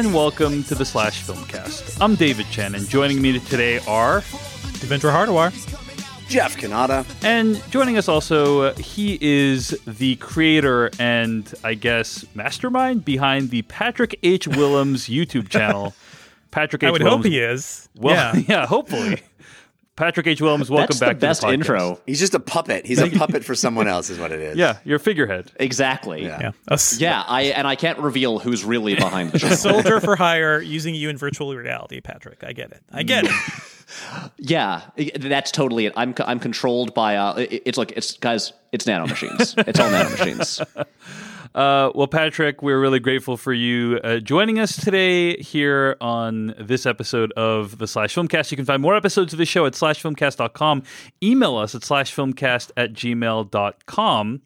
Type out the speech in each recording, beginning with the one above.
Hello, everyone, and welcome to the Slash Filmcast. I'm David Chen, and joining me today are Devindra Hardawar. Jeff Cannata. And joining us also, uh, he is the creator and I guess mastermind behind the Patrick H. Willems YouTube channel. Patrick H. I would Willems. hope he is. Well, yeah. yeah, hopefully. Patrick H. Willems, welcome That's back the best to the podcast. intro. He's just a puppet. He's a puppet for someone else, is what it is. Yeah, you're a figurehead. Exactly. Yeah. Yeah. Yeah, I and I can't reveal who's really behind the a soldier for hire using you in virtual reality, Patrick. I get it. I get it. yeah, that's totally it. I'm I'm controlled by uh it's like it's guys, it's nano machines. It's all nano machines. Uh, well, Patrick, we're really grateful for you uh, joining us today here on this episode of the Slash Filmcast. You can find more episodes of the show at slashfilmcast.com. Email us at slashfilmcast at gmail.com.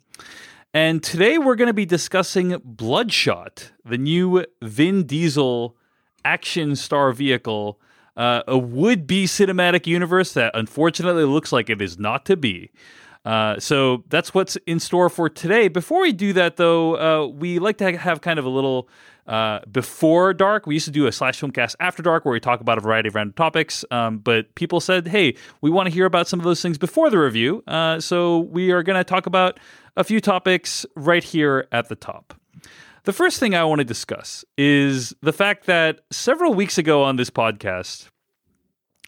And today we're going to be discussing Bloodshot, the new Vin Diesel action star vehicle, uh, a would be cinematic universe that unfortunately looks like it is not to be. Uh, so that's what's in store for today. Before we do that, though, uh, we like to have kind of a little uh, before dark. We used to do a slash filmcast after dark where we talk about a variety of random topics. Um, but people said, hey, we want to hear about some of those things before the review. Uh, so we are going to talk about a few topics right here at the top. The first thing I want to discuss is the fact that several weeks ago on this podcast,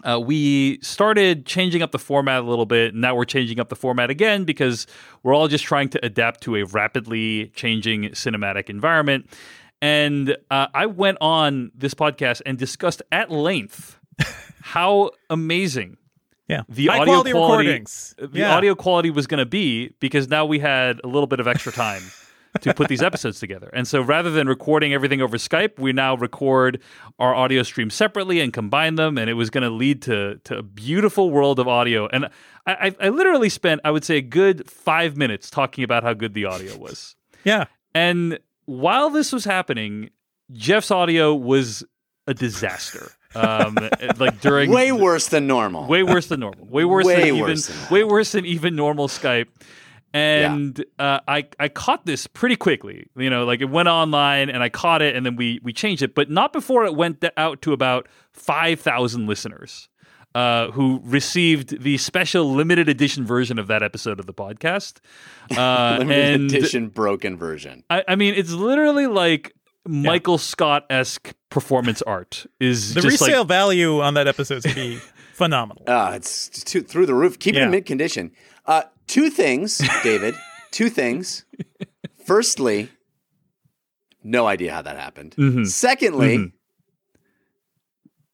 uh, we started changing up the format a little bit. And now we're changing up the format again because we're all just trying to adapt to a rapidly changing cinematic environment. And uh, I went on this podcast and discussed at length how amazing Yeah. the High audio quality quality, recordings. the yeah. audio quality was going to be because now we had a little bit of extra time to put these episodes together. And so rather than recording everything over Skype, we now record our audio stream separately and combine them. And it was going to lead to to a beautiful world of audio. And I, I, I literally spent, I would say, a good five minutes talking about how good the audio was. Yeah. And while this was happening, Jeff's audio was a disaster. Um, like during Way worse than normal. way worse than normal. Way worse Way than even than way worse than even normal Skype. And uh, I I caught this pretty quickly. You know, like it went online and I caught it, and then we we changed it, but not before it went out to about five thousand listeners. Uh, who received the special limited edition version of that episode of the podcast? Uh, Limited edition broken version. I, I mean, it's literally like Michael Scott esque performance art. Is The just resale like value on that episode would be phenomenal. Uh, it's too, through the roof. Keep it in mid condition. Uh, two things, David. two things. Firstly, no idea how that happened. Mm-hmm. Secondly,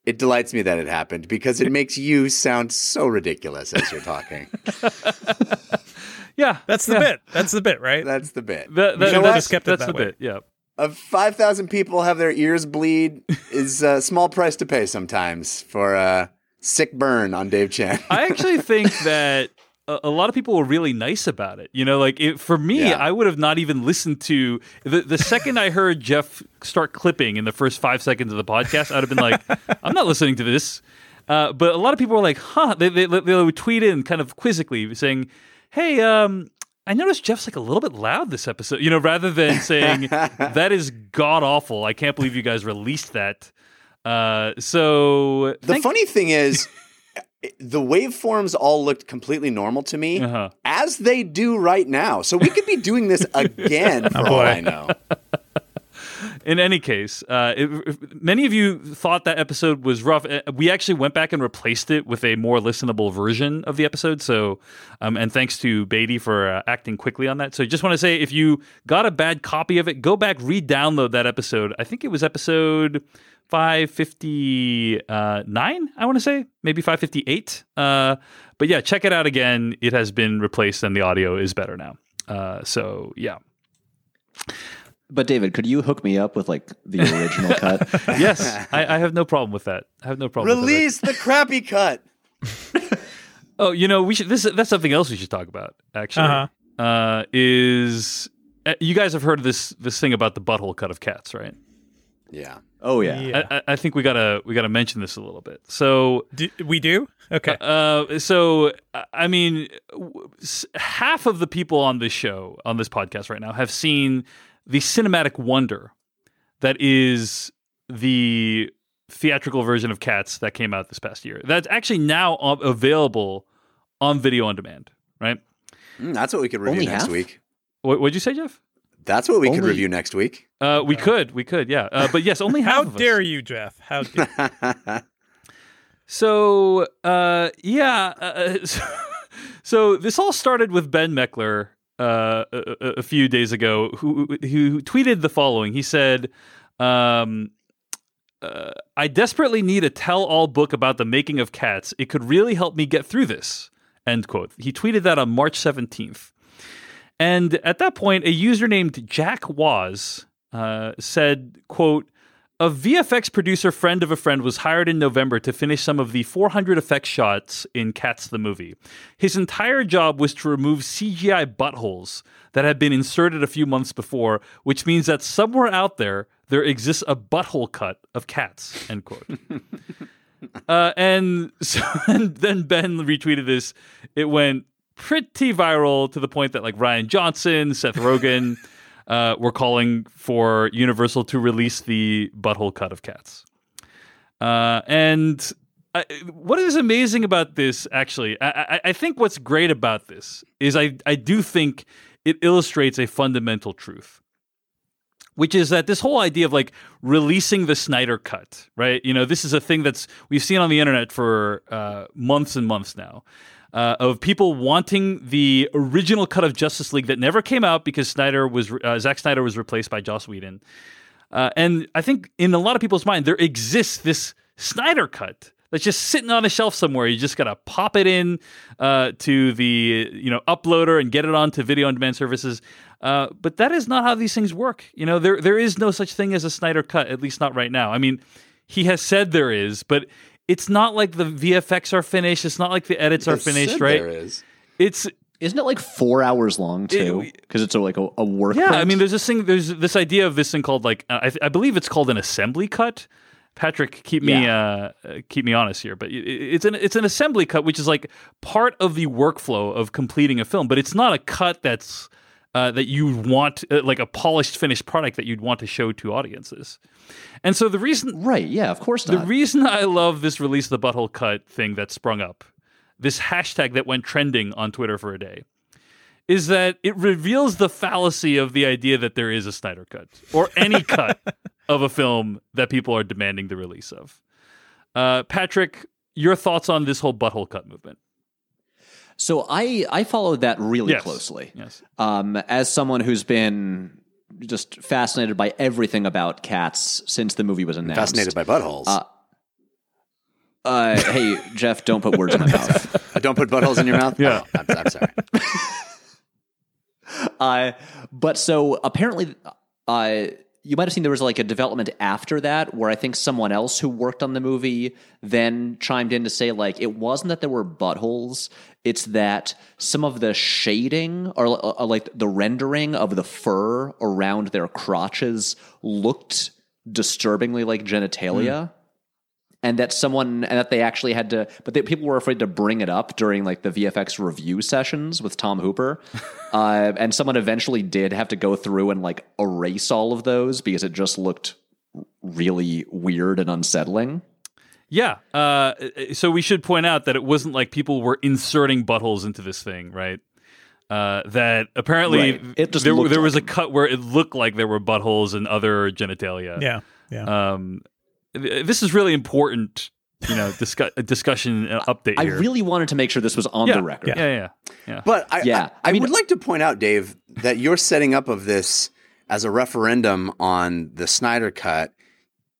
it delights me that it happened because it makes you sound so ridiculous as you're talking. yeah, That's the yeah. bit. That's the bit, right? That's the bit. That, that, You know that's. Just kept it that's that the way. bit. Yeah. of 5,000 people have their ears bleed is a small price to pay sometimes for a sick burn on Dave Chen. I actually think that a, a lot of people were really nice about it. You know, like it, for me, Yeah. I would have not even listened to the the second I heard Jeff start clipping in the first five seconds of the podcast. I'd have been like, I'm not listening to this. Uh, but a lot of people were like, huh? They, they, they would tweet in kind of quizzically saying, hey, um, I noticed Jeff's like a little bit loud this episode, you know, rather than saying that is god awful. I can't believe you guys released that. Uh, so The thank- funny thing is, the waveforms all looked completely normal to me, Uh-huh. as they do right now. So we could be doing this again for all. I know. In any case, uh, if many of you thought that episode was rough. Uh, We actually went back and replaced it with a more listenable version of the episode. So, um, and thanks to Beidi for uh, acting quickly on that. So, just want to say, if you got a bad copy of it, go back, re-download that episode. I think it was episode. 559 i want to say maybe 558 uh, but yeah check it out again it has been replaced and the audio is better now uh, so yeah But David, could you hook me up with like the original cut? yes I, I have no problem with that i have no problem with that. Release the crappy cut. Oh, you know, we should. This that's something else we should talk about. Actually, Uh-huh. uh, is uh, you guys have heard of this this thing about the butthole cut of cats, right? Yeah. Oh yeah. Yeah. I, I- I think we gotta we gotta mention this a little bit. So, Do, we do? Okay. uh, so I- I mean, w- s- half of the people on this show on this podcast right now have seen the cinematic wonder that is the theatrical version of Cats that came out this past year. That's actually now available on video on demand. Right? Mm, that's what we could review Only next half? week. What would you say, Jeff? That's what we could review next week. Uh, we could, we could, yeah. Uh, but yes, only half. How of us. dare you, Jeff? How dare So, uh, yeah. Uh, so, so this all started with Ben Meckler uh, a, a- few days ago, who, who tweeted the following. He said, um, uh, I desperately need a tell all book about the making of cats. It could really help me get through this. End quote. He tweeted that on March 17th. And at that point, a user named Jack Waz uh, said, quote, a VFX producer friend of a friend was hired in November to finish some of the 400 effect shots in Cats the movie. His entire job was to remove CGI buttholes that had been inserted a few months before, which means that somewhere out there there exists a butthole cut of Cats. End quote. uh, and so and then Ben retweeted this. It went pretty viral to the point that like Rian Johnson, Seth Rogen uh, were calling for Universal to release the butthole cut of Cats. Uh, and I, what is amazing about this, actually, I, I, I think what's great about this is I, I do think it illustrates a fundamental truth which is that this whole idea of like releasing the Snyder cut, right? You know, this is a thing that's we've seen on the internet for uh, months and months now. Uh, of people wanting the original cut of Justice League that never came out because Snyder was uh, Zack Snyder was replaced by Joss Whedon, uh, and I think in a lot of people's mind there exists this Snyder cut that's just sitting on a shelf somewhere. You just gotta pop it in uh, to the you know uploader and get it onto video on demand services. Uh, but that is not how these things work. You know, there there is no such thing as a Snyder cut, at least not right now. I mean, he has said there is, but it's not like the VFX are finished. It's not like the edits are finished, right? There is. It's Isn't it like four hours long too? Because it's a, like a, a work. yeah. I mean, there's this thing. There's this idea of this thing called like uh, I, I believe it's called an assembly cut. Patrick, keep me uh, uh, keep me honest here, but it's an it's an assembly cut, which is like part of the workflow of completing a film, but it's not a cut that's uh, that you want uh, like a polished finished product that you'd want to show to audiences. And so the reason right? Yeah, of course the reason I love this release the butthole cut thing that sprung up, this hashtag that went trending on Twitter for a day, is that it reveals the fallacy of the idea that there is a Snyder cut or any cut of a film that people are demanding the release of. Uh, Patrick, your thoughts on this whole butthole cut movement? So I I followed that really Yes. closely. Yes. Um, as someone who's been just fascinated by everything about cats since the movie was announced. Fascinated by buttholes. Uh, Uh, hey, Jeff, don't put words in my mouth. Don't put buttholes in your mouth. Yeah. Oh, I'm, I'm sorry. Uh, but so apparently, uh, you might have seen there was like a development after that where I think someone else who worked on the movie then chimed in to say like it wasn't that there were buttholes, it's that some of the shading or uh, like the rendering of the fur around their crotches looked disturbingly like genitalia. And that someone, and that they actually had to, but they, people were afraid to bring it up during like the VFX review sessions with Tom Hooper. uh, and someone eventually did have to go through and like erase all of those because it just looked really weird and unsettling. Yeah. Uh, so we should point out that it wasn't like people were inserting buttholes into this thing, right? Uh, that apparently Right. It just there, looked there was a cut where it looked like there were buttholes and other genitalia. Yeah, yeah. Um, th- this is really important, you know, discuss, discussion uh, update I here. really wanted to make sure this was on yeah, the record. Yeah, yeah, yeah. But I, Yeah, I, I, I mean- would like to point out, Dave, that your setting up of this as a referendum on the Snyder Cut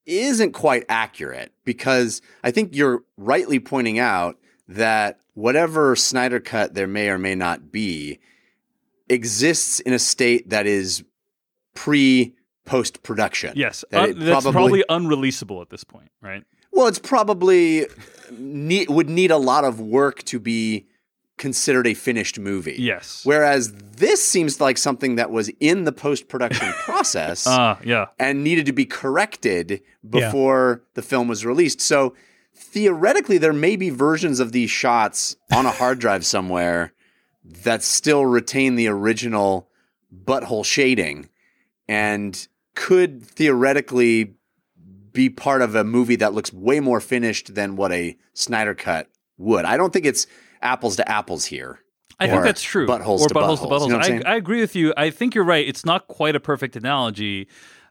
isn't quite accurate because I think you're rightly pointing out that whatever Snyder Cut there may or may not be exists in a state that is pre post production. Yes, That it that's probably unreleasable at this point, right? Well, it's probably need, would need a lot of work to be considered a finished movie. Yes. Whereas this seems like something that was in the post production process Ah, yeah. and needed to be corrected before the film was released. So theoretically, there may be versions of these shots on a hard drive somewhere that still retain the original butthole shading. And could theoretically be part of a movie that looks way more finished than what a Snyder cut would. I don't think it's apples to apples here. I think that's true. buttholes or to buttholes buttholes. to buttholes. You know I? I agree with you. I think you're right. It's not quite a perfect analogy.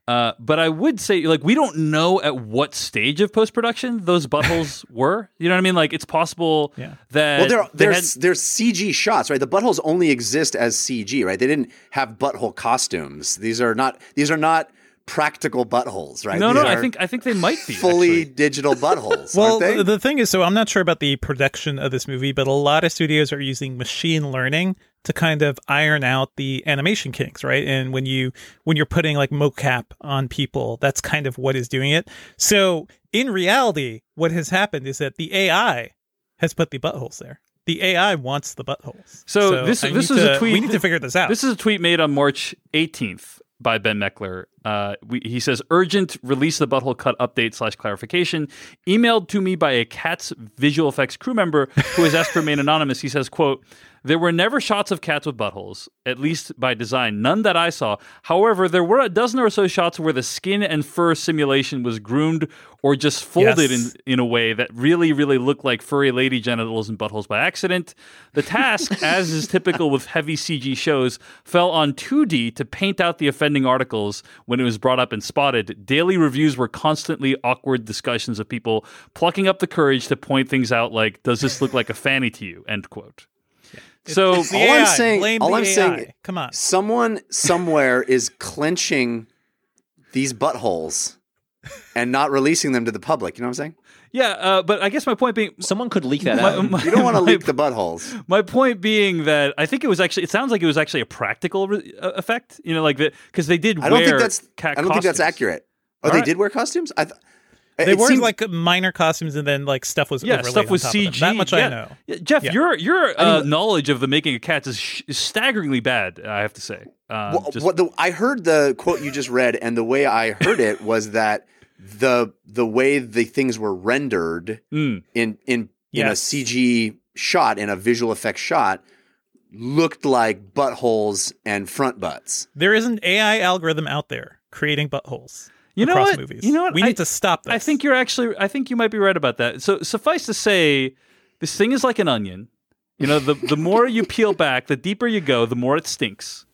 Uh, but I would say, like, we don't know at what stage of post production those buttholes were. You know what I mean? Like, it's possible Yeah. that Well, there, they there's had- there's CG shots, right? The buttholes only exist as CG, right? They didn't have butthole costumes. These are not these are not practical buttholes, right? no, These no. I think I think they might be fully actually. digital buttholes. Well, aren't they? the- the thing is, so I'm not sure about the production of this movie, but a lot of studios are using machine learning to kind of iron out the animation kinks, right? And when you when you're putting like mocap on people, that's kind of what is doing it. So in reality, what has happened is that the AI has put the buttholes there. The AI wants the buttholes. So this- I this is a tweet- We need to figure this out. This is a tweet made on March 18th by Ben Meckler. Uh, we, he says, "Urgent release the butthole cut update slash clarification." Emailed to me by a Cats visual effects crew member who has asked to remain anonymous. He says, "quote There were never shots of cats with buttholes, at least by design, none that I saw. However, there were a dozen or so shots where the skin and fur simulation was groomed or just folded Yes. in in a way that really, really looked like furry lady genitals and buttholes by accident. The task, as is typical with heavy CG shows, fell on 2D to paint out the offending articles when it was brought up and spotted. Daily reviews were constantly awkward discussions of people plucking up the courage to point things out like, does this look like a fanny to you? End quote. So It's the all I'm saying- Blame all I'm AI. saying- Come on. Someone somewhere is clenching these buttholes and not releasing them to the public. You know what I'm saying? Yeah, uh, but I guess my point being, Someone could leak that my, out. my- You don't want to leak the buttholes. My point being that I think it was actually. It sounds like it was actually a practical re- uh, effect. You know, like that because they did. I don't wear think that's. Cat I don't think that's accurate. Oh, All they right. did wear costumes. I. Th- They were seemed- like minor costumes, and then like stuff was Yeah, overlaid stuff on with top. CG. That much yeah. I know. Yeah, Jeff, Yeah. your your I uh, mean- knowledge of the making of cats is, sh- is staggeringly bad. I have to say. Um, Well, just- what the, I heard the quote you just read, and the way I heard it was that the the way the things were rendered Mm. in in in a CG shot in a visual effects shot looked like buttholes and front butts. There is an AI algorithm out there creating buttholes. You know across what? Movies. You know what? We I- need to stop this. I think you're actually. I think you might be right about that. So suffice to say, this thing is like an onion. You know, the the more you peel back, the deeper you go, the more it stinks.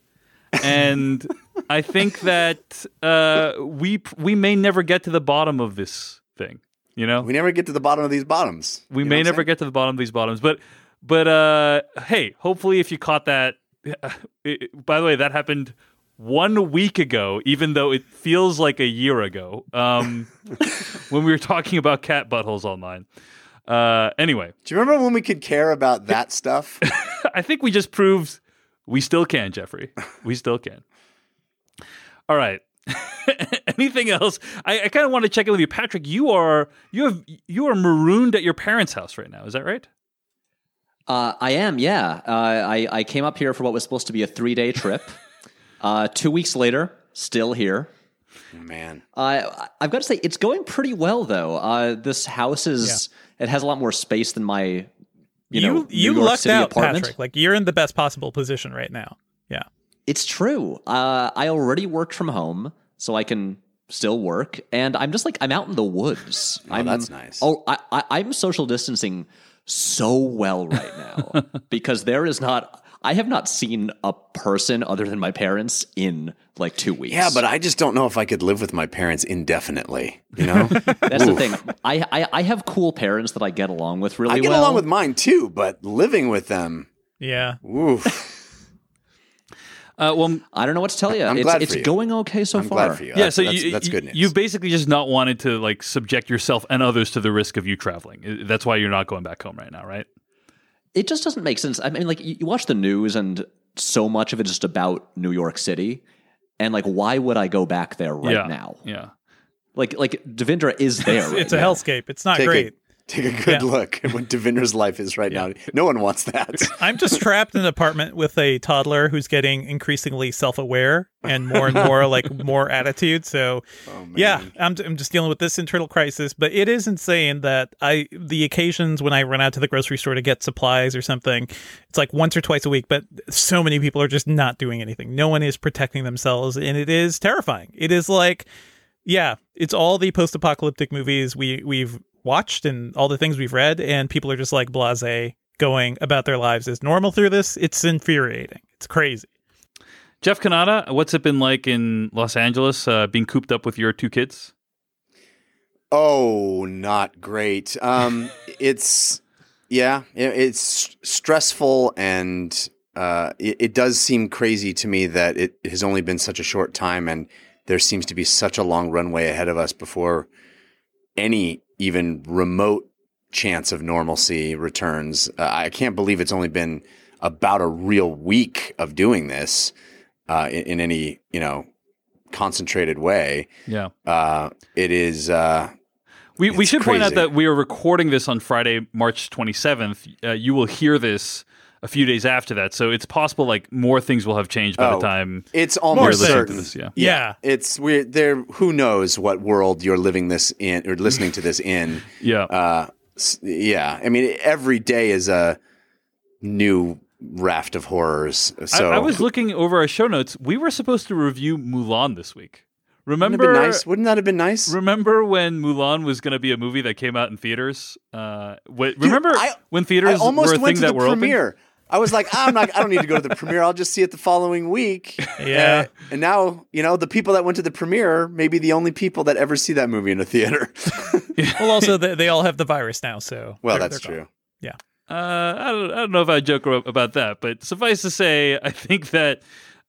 And I think that uh, we we may never get to the bottom of this thing. You know, We never get to the bottom of these bottoms. we may never saying? get to the bottom of these bottoms but but uh hey hopefully if you caught that it- by the way that happened one week ago even though it feels like a year ago um when we were talking about cat buttholes online uh anyway Do you remember when we could care about that stuff? i think we just proved we still can jeffrey we still can all right anything else i, I kind of want to check in with you patrick you are you have you are marooned at your parents house right now is that right Uh, I am, yeah. Uh, I, I came up here for what was supposed to be a three day trip. uh, two weeks later, still here. Man, Uh, I've got to say, it's going pretty well, though. Uh, this house is, it has a lot more space than my, you, you know, you New York lucked City out, apartment. Patrick. Like you're in the best possible position right now. Yeah. It's true. Uh, I already worked from home, so I can still work, and I'm just like I'm out in the woods. Oh, I'm, that's nice. Oh, I, I, I'm social distancing so well right now because there is not. I have not seen a person other than my parents in like two weeks. yeah, but I just don't know if I could live with my parents indefinitely. You know, that's the thing. I, I I have cool parents that I get along with really well. I get well. along with mine too, but living with them, Yeah. oof. Uh well I don't know what to tell you. I'm it's glad it's for you. going okay so I'm far. glad for you. yeah, That's- so that's, you, that's you- good news. You've basically just not wanted to like subject yourself and others to the risk of you traveling. That's why you're not going back home right now, right? it just doesn't make sense. I mean, like you, you watch the news, and so much of it is just about New York City, and like, why would I go back there right yeah. now? Yeah. Like, like Devindra is there. right It's a now. hellscape. It's not take great. Take a good Yeah. look at what Devindra's life is right now. No one wants that. I'm just trapped in an apartment with a toddler who's getting increasingly self-aware and more and more like more attitude. So, oh, yeah, I'm, I'm just dealing with this internal crisis. But it is insane that I the occasions when I run out to the grocery store to get supplies or something, it's like once or twice a week. But so many people are just not doing anything. No one is protecting themselves, and it is terrifying. It is like, yeah, it's all the post-apocalyptic movies we we've watched and all the things we've read, and people are just like blasé going about their lives as normal through this. It's infuriating. It's crazy. Jeff Cannata, what's it been like in Los Angeles uh, being cooped up with your two kids? Oh, not great. Um, it's yeah, it's stressful, and uh, it, it does seem crazy to me that it has only been such a short time, and there seems to be such a long runway ahead of us before any even remote chance of normalcy returns. Uh, I can't believe it's only been about a real week of doing this uh, in, in any you know concentrated way. Yeah. Uh, it is. Uh, We, we should point out that we are recording this on Friday, March 27th. Uh, you will hear this a few days after that. So it's possible like more things will have changed by Oh. the time It's you're almost listening to certain. this. Yeah. Yeah. It's weird. There, who knows what world you're living this in or listening to this in? Yeah. Uh, yeah. I mean, every day is a new raft of horrors. So I, I was looking over our show notes. We were supposed to review Mulan this week. wouldn't Remember? nice? Wouldn't that have been nice? Remember when Mulan was going to be a movie that came out in theaters? Uh, wh- Dude, remember I- when I theaters almost were a went thing to that the were open? Premiere. I was like, I'm not. I don't need to go to the premiere. I'll just see it the following week. Yeah. Uh, and now, you know, the people that went to the premiere may be the only people that ever see that movie in a theater. Well, also they, they all have the virus now, so well, they're- that's they're true. gone. Uh, I don't, I don't know if I joke about that, but suffice to say, I think that,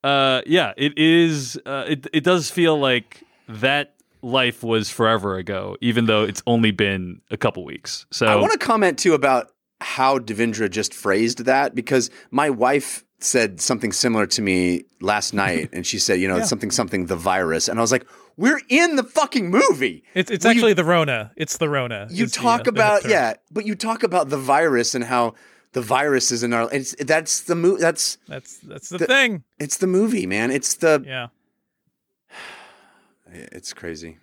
uh, yeah, it is. Uh, it it does feel like that life was forever ago, even though it's only been a couple weeks. So I want to comment too about how Devindra just phrased that because my wife said something similar to me last night, and she said, you know, Yeah. something something the virus, and I was like, we're in the fucking movie. It's it's Well, you- actually the Rona. It's the Rona. You talk the about term. yeah, but you talk about the virus and how the virus is in our. It's that's the mo- That's That's that's the, The- thing. it's the movie, man. It's the. Yeah. It's crazy.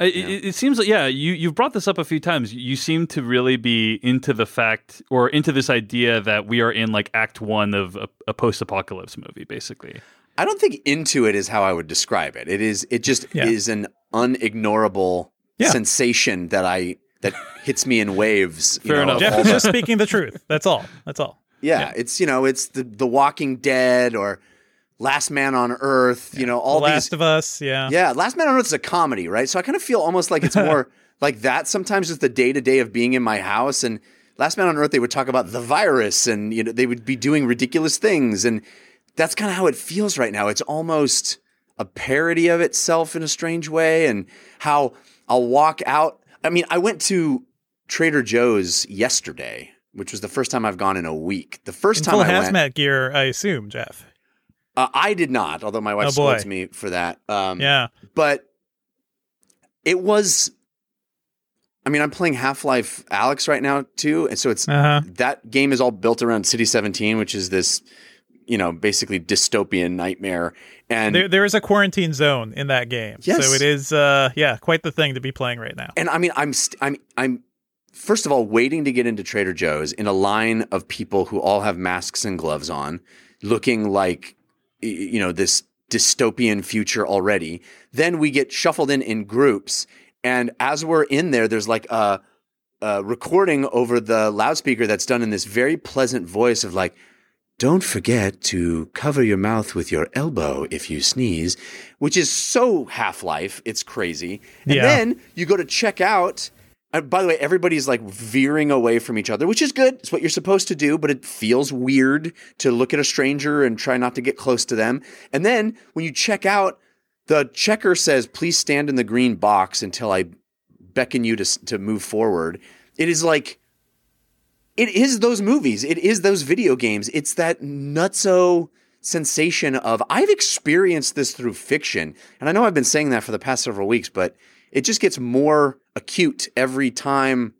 It, it, it seems like yeah, you you've brought this up a few times. You seem to really be into the fact or into this idea that we are in like Act One of a, a post-apocalypse movie, basically. I don't think into it is how I would describe it. It is. It just Yeah. is an unignorable Yeah. sensation that I that hits me in waves. you Fair know, enough. Jeff is just speaking the truth. That's all. That's all. yeah, it's you know, it's the the Walking Dead or Last Man on Earth. You know, all the Last these. of Us. Yeah. yeah, Last Man on Earth is a comedy, right? So I kind of feel almost like it's more like that. Sometimes just the day to day of being in my house and. Last Man on Earth, they would talk about the virus, and you know they would be doing ridiculous things, and that's kind of how it feels right now. It's almost a parody of itself in a strange way, and how I'll walk out. I mean, I went to Trader Joe's yesterday, which was the first time I've gone in a week. The first In time full I hazmat went, gear, I assume, Jeff. Uh, I did not, although my wife Oh, me for that. Um, Yeah. but it was. I mean, I'm playing Half Life Alyx right now too, and so it's Uh huh. that game is all built around City 17, which is this, you know, basically dystopian nightmare. And There, there is a quarantine zone in that game, Yes. so it is, uh, yeah, quite the thing to be playing right now. and I mean, I'm st- I'm I'm first of all waiting to get into Trader Joe's in a line of people who all have masks and gloves on, looking like you know this dystopian future already. Then we get shuffled in in groups, and as we're in there, there's like a, a recording over the loudspeaker that's done in this very pleasant voice of like. Don't forget to cover your mouth with your elbow if you sneeze, which is so Half Life. It's crazy. And Yeah. then you go to check out. And by the way, everybody's like veering away from each other, which is good. It's what you're supposed to do, but it feels weird to look at a stranger and try not to get close to them. And then when you check out, the checker says, please stand in the green box until I beckon you to, to move forward. It is like, it is those movies. It is those video games. It's that nutso sensation of I've experienced this through fiction. And I know I've been saying that for the past several weeks, but it just gets more acute every time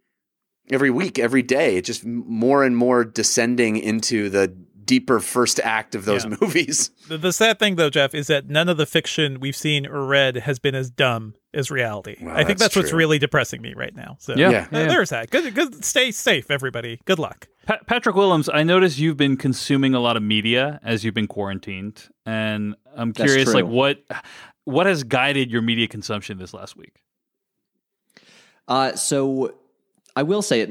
every week, every day. It's just more and more descending into the deeper first act of those Yeah. movies. The, the sad thing, though, Jeff, is that none of the fiction we've seen or read has been as dumb as reality. Well, I think that's that's what's really depressing me right now. So Yeah. Yeah. uh, there's that. Good, good. Stay safe, everybody. Good luck. Pa- Patrick Willems, I notice you've been consuming a lot of media as you've been quarantined, and I'm curious, like what what has guided your media consumption this last week? Uh, so I will say it.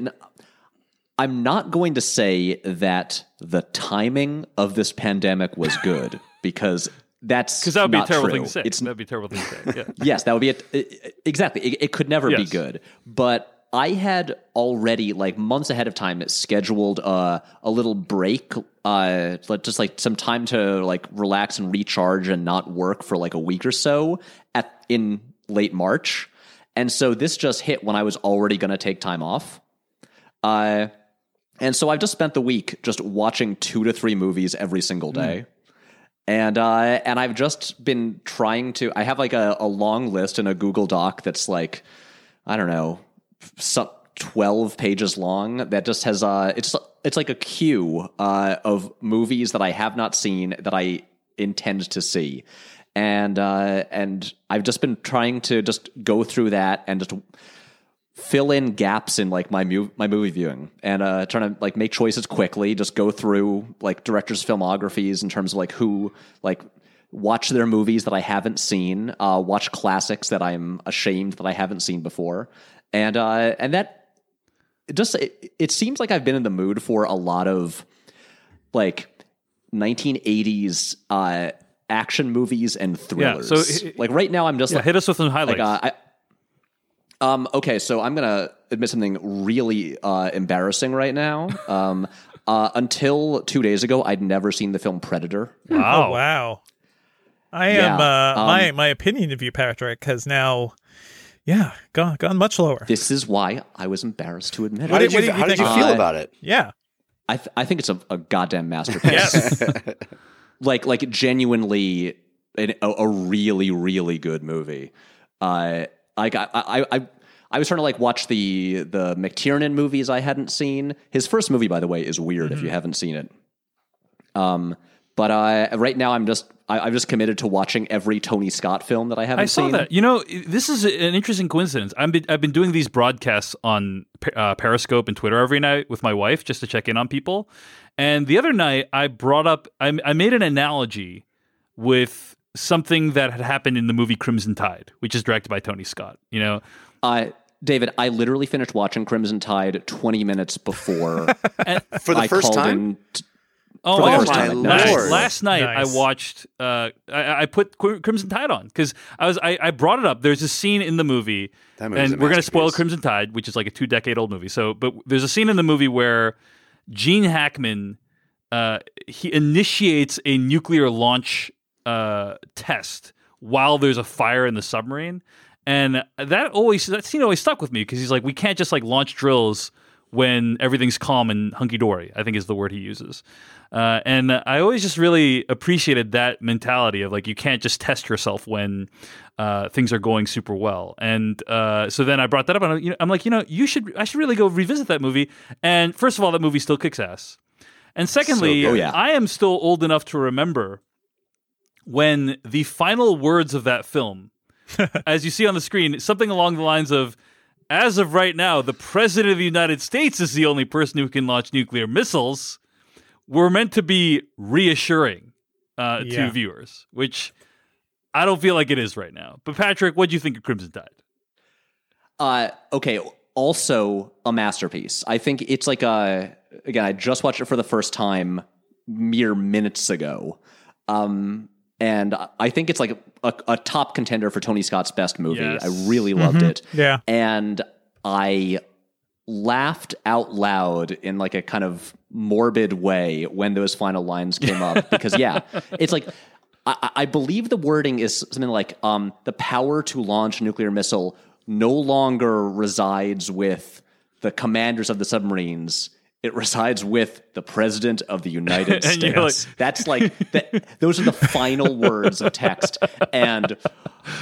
I'm not going to say that the timing of this pandemic was good because that's Because that would be a terrible true. thing to say. It's That'd be a terrible thing to say. Yeah. yes, that would be it. Exactly, it, it could never be good. But I had already, like months ahead of time, scheduled uh, a little break, uh, just like some time to like relax and recharge and not work for like a week or so at in late March. And so this just hit when I was already going to take time off. Uh, and so I've just spent the week just watching two to three movies every single day. And uh, and I've just been trying to. I have like a, a long list in a Google Doc that's like, I don't know, some twelve pages long. That just has uh, it's it's like a queue uh, of movies that I have not seen that I intend to see, and uh, and I've just been trying to just go through that and just fill in gaps in like my mu- my movie viewing and uh trying to like make choices quickly just go through like directors filmographies in terms of like who like watch their movies that I haven't seen uh watch classics that I'm ashamed that I haven't seen before and uh and that it just it, it seems like I've been in the mood for a lot of like 1980s uh action movies and thrillers. Yeah, thrillers so i- like right now I'm just Yeah, like hit us with some highlights. like uh, I, um, okay, so I'm gonna admit something really uh, embarrassing right now. Um, uh, until two days ago, I'd never seen the film Predator. wow. Oh wow. I Yeah, am. Uh, um, my my opinion of you, Patrick, has now, yeah, gone gone much lower. This is why I was embarrassed to admit How it. did did- what you, did you how did you feel it? about it? Yeah. I th- I think it's a, a goddamn masterpiece. Yes. like like genuinely an, a, a really really good movie. Uh, like I, I I I was trying to like watch the the McTiernan movies I hadn't seen. His first movie, by the way, is weird if you haven't seen it. Um, but uh, right now I'm just I, I'm just committed to watching every Tony Scott film that I haven't I saw seen. that. You know, this is an interesting coincidence. I've been, I've been doing these broadcasts on uh, Periscope and Twitter every night with my wife just to check in on people. And the other night, I brought up, I, I made an analogy with something that had happened in the movie Crimson Tide, which is directed by Tony Scott. You know, Uh, David, I literally finished watching Crimson Tide 20 minutes before For the I first time? in t- Oh, For the oh, first my time. last, last night Nice. I watched. Uh, I, I put Crimson Tide on because I was. I, I brought it up. There's a scene in the movie, That and a we're going to spoil. Crimson Tide, which is like a two decade old movie. So, but there's a scene in the movie where Gene Hackman uh, he initiates a nuclear launch uh, test while there's a fire in the submarine, and that always that scene always stuck with me because he's like, we can't just like launch drills when everything's calm and hunky dory. I think is the word he uses. Uh, and I always just really appreciated that mentality of like you can't just test yourself when uh, things are going super well. And uh, so then I brought that up, and I'm, you know, I'm like, you know, you should I should really go revisit that movie. And first of all, that movie still kicks ass. And secondly, good. Oh, yeah. I am still old enough to remember when the final words of that film, as you see on the screen, something along the lines of, as of right now, the president of the United States is the only person who can launch nuclear missiles, were meant to be reassuring uh, Yeah. to viewers, which I don't feel like it is right now. But Patrick, what do you think of Crimson Tide? Uh, okay. Also, a masterpiece. I think it's like a. Again, I just watched it for the first time mere minutes ago, um, and I think it's like a, a top contender for Tony Scott's best movie. Yes. I really loved it, Yeah. and I laughed out loud in like a kind of morbid way when those final lines came up because yeah, it's like. I, I believe the wording is something like um, the power to launch a nuclear missile no longer resides with the commanders of the submarines. It resides with the president of the United And you're States. That's like that, those are the final words of text. And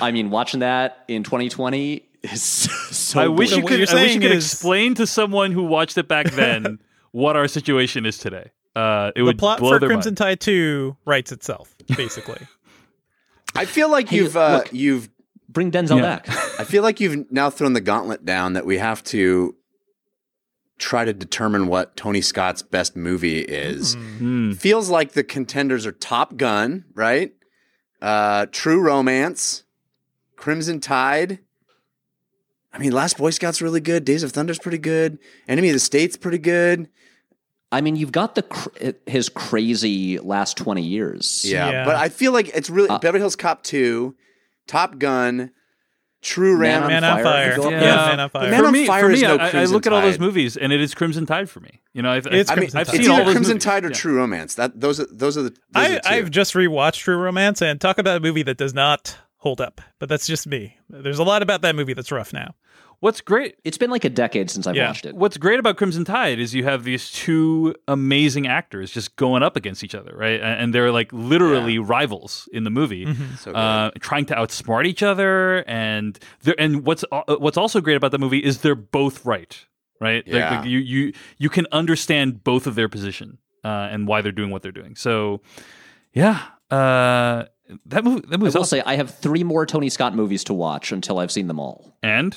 I mean, watching that in 2020, is so. I wish So you what could. you're I wish you could is- explain to someone who watched it back then what our situation is today. Uh, it The would plot blow for their Crimson mind. Tide 2 writes itself, basically. I feel like Hey, you've uh, look. you've Bring Denzel Yeah. back. I feel like you've now thrown the gauntlet down that we have to try to determine what Tony Scott's best movie is. Hmm. Feels like the contenders are Top Gun, right? Uh, True Romance, Crimson Tide. I mean, Last Boy Scout's really good. Days of Thunder's pretty good. Enemy of the State's pretty good. I mean, you've got the cr- his crazy last twenty years. Yeah, Yeah. but I feel like it's really Uh, Beverly Hills Cop 2, Top Gun, True Man Ram. on Man on Fire. Fire. Go up Yeah. Man on Fire. Man for on me, Fire for is me, no I, I Crimson look at all those movies, and it is Crimson Tide for me. You know, I've, It's I mean, I've seen it's all those Crimson movies. Tide or Yeah. True Romance. That those are those are the. Those I, are two. I've just rewatched True Romance and talk about a movie that does not hold up, but that's just me. There's a lot about that movie that's rough now. What's great It's been like a decade since I've Yeah. watched it. What's great about Crimson Tide is you have these two amazing actors just going up against each other, right? And they're like literally rivals in the movie, So uh, trying to outsmart each other. And and what's al- what's also great about the movie is they're both right, right? Yeah. like you you you can understand both of their position uh, and why they're doing what they're doing. So, yeah, uh, that movie that I will awesome. say I have three more Tony Scott movies to watch until I've seen them all. And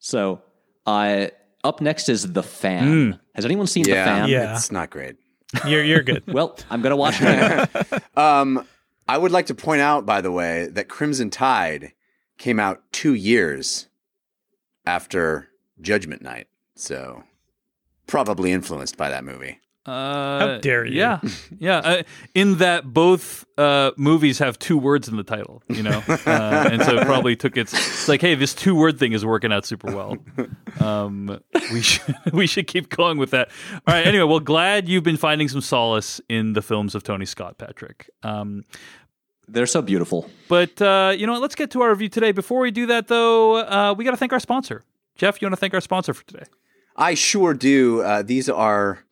So, uh, up next is The. Fan. Has anyone seen The Fan? Yeah. it's not great. You're you're good. Well, I'm gonna watch it. Um, I would like to point out, by the way, that Crimson Tide came out two years after Judgment Night, so probably influenced by that movie. Uh, dare you. Yeah, yeah. Uh, in that both uh, movies have two words in the title, you know, uh, and so it probably took its. It's like, hey, this two word thing is working out super well. Um, we should we should keep going with that. All right. Anyway, well, glad you've been finding some solace in the films of Tony Scott, Patrick. Um, They're so beautiful. but uh, you know, what, let's get to our review today. Before we do that, though, uh, we got to thank our sponsor. Jeff, you want to thank our sponsor for today? I sure do. Uh, these are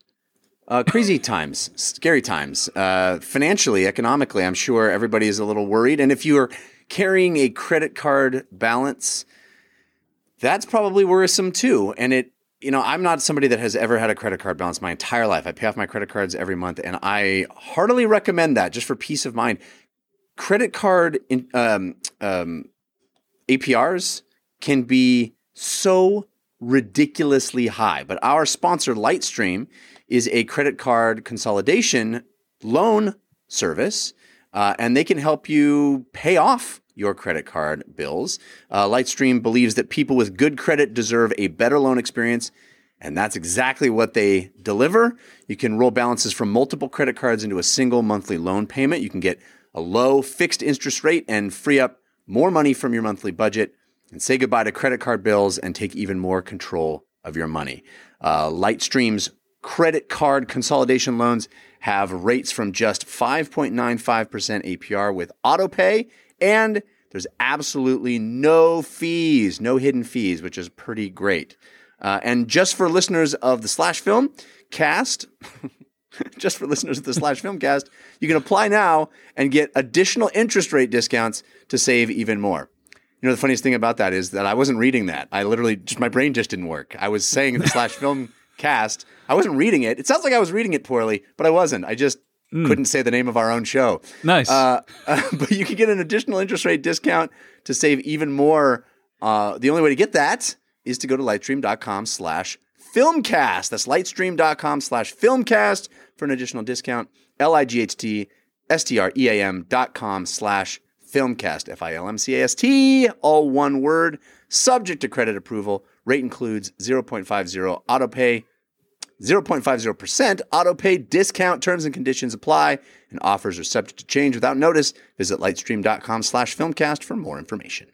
uh, crazy times, scary times. Uh, financially, economically, I'm sure everybody is a little worried. And if you are carrying a credit card balance, that's probably worrisome too. And it, you know, I'm not somebody that has ever had a credit card balance my entire life. I pay off my credit cards every month, and I heartily recommend that just for peace of mind. Credit card in, um, um, APRs can be so ridiculously high. But our sponsor, Lightstream, is a credit card consolidation loan service, uh, and they can help you pay off your credit card bills. Uh, Lightstream believes that people with good credit deserve a better loan experience. And that's exactly what they deliver. You can roll balances from multiple credit cards into a single monthly loan payment. You can get a low fixed interest rate and free up more money from your monthly budget and say goodbye to credit card bills and take even more control of your money. Uh, Lightstream's credit card consolidation loans have rates from just 5.95% APR with autopay, and there's absolutely no fees, no hidden fees, which is pretty great. Uh, and just for listeners of the Slash Film cast, just for listeners of the Slash Film cast, you can apply now and get additional interest rate discounts to save even more. You know, the funniest thing about that is that I wasn't reading that. I literally just my brain just didn't work. I was saying the slash film cast. I wasn't reading it. It sounds like I was reading it poorly, but I wasn't. I just couldn't say the name of our own show. Nice. Uh, but you can get an additional interest rate discount to save even more. Uh, the only way to get that is to go to lightstream.com slash filmcast. That's lightstream.com slash filmcast for an additional discount. L-I-G-H-T S-T-R-E-A-M dot com slash filmcast. F-I-L-M-C-A-S-T, all one word, subject to credit approval. Rate includes 0.50 autopay 0.50% auto pay discount terms and conditions apply and offers are subject to change without notice. Visit lightstream.com slash filmcast for more information.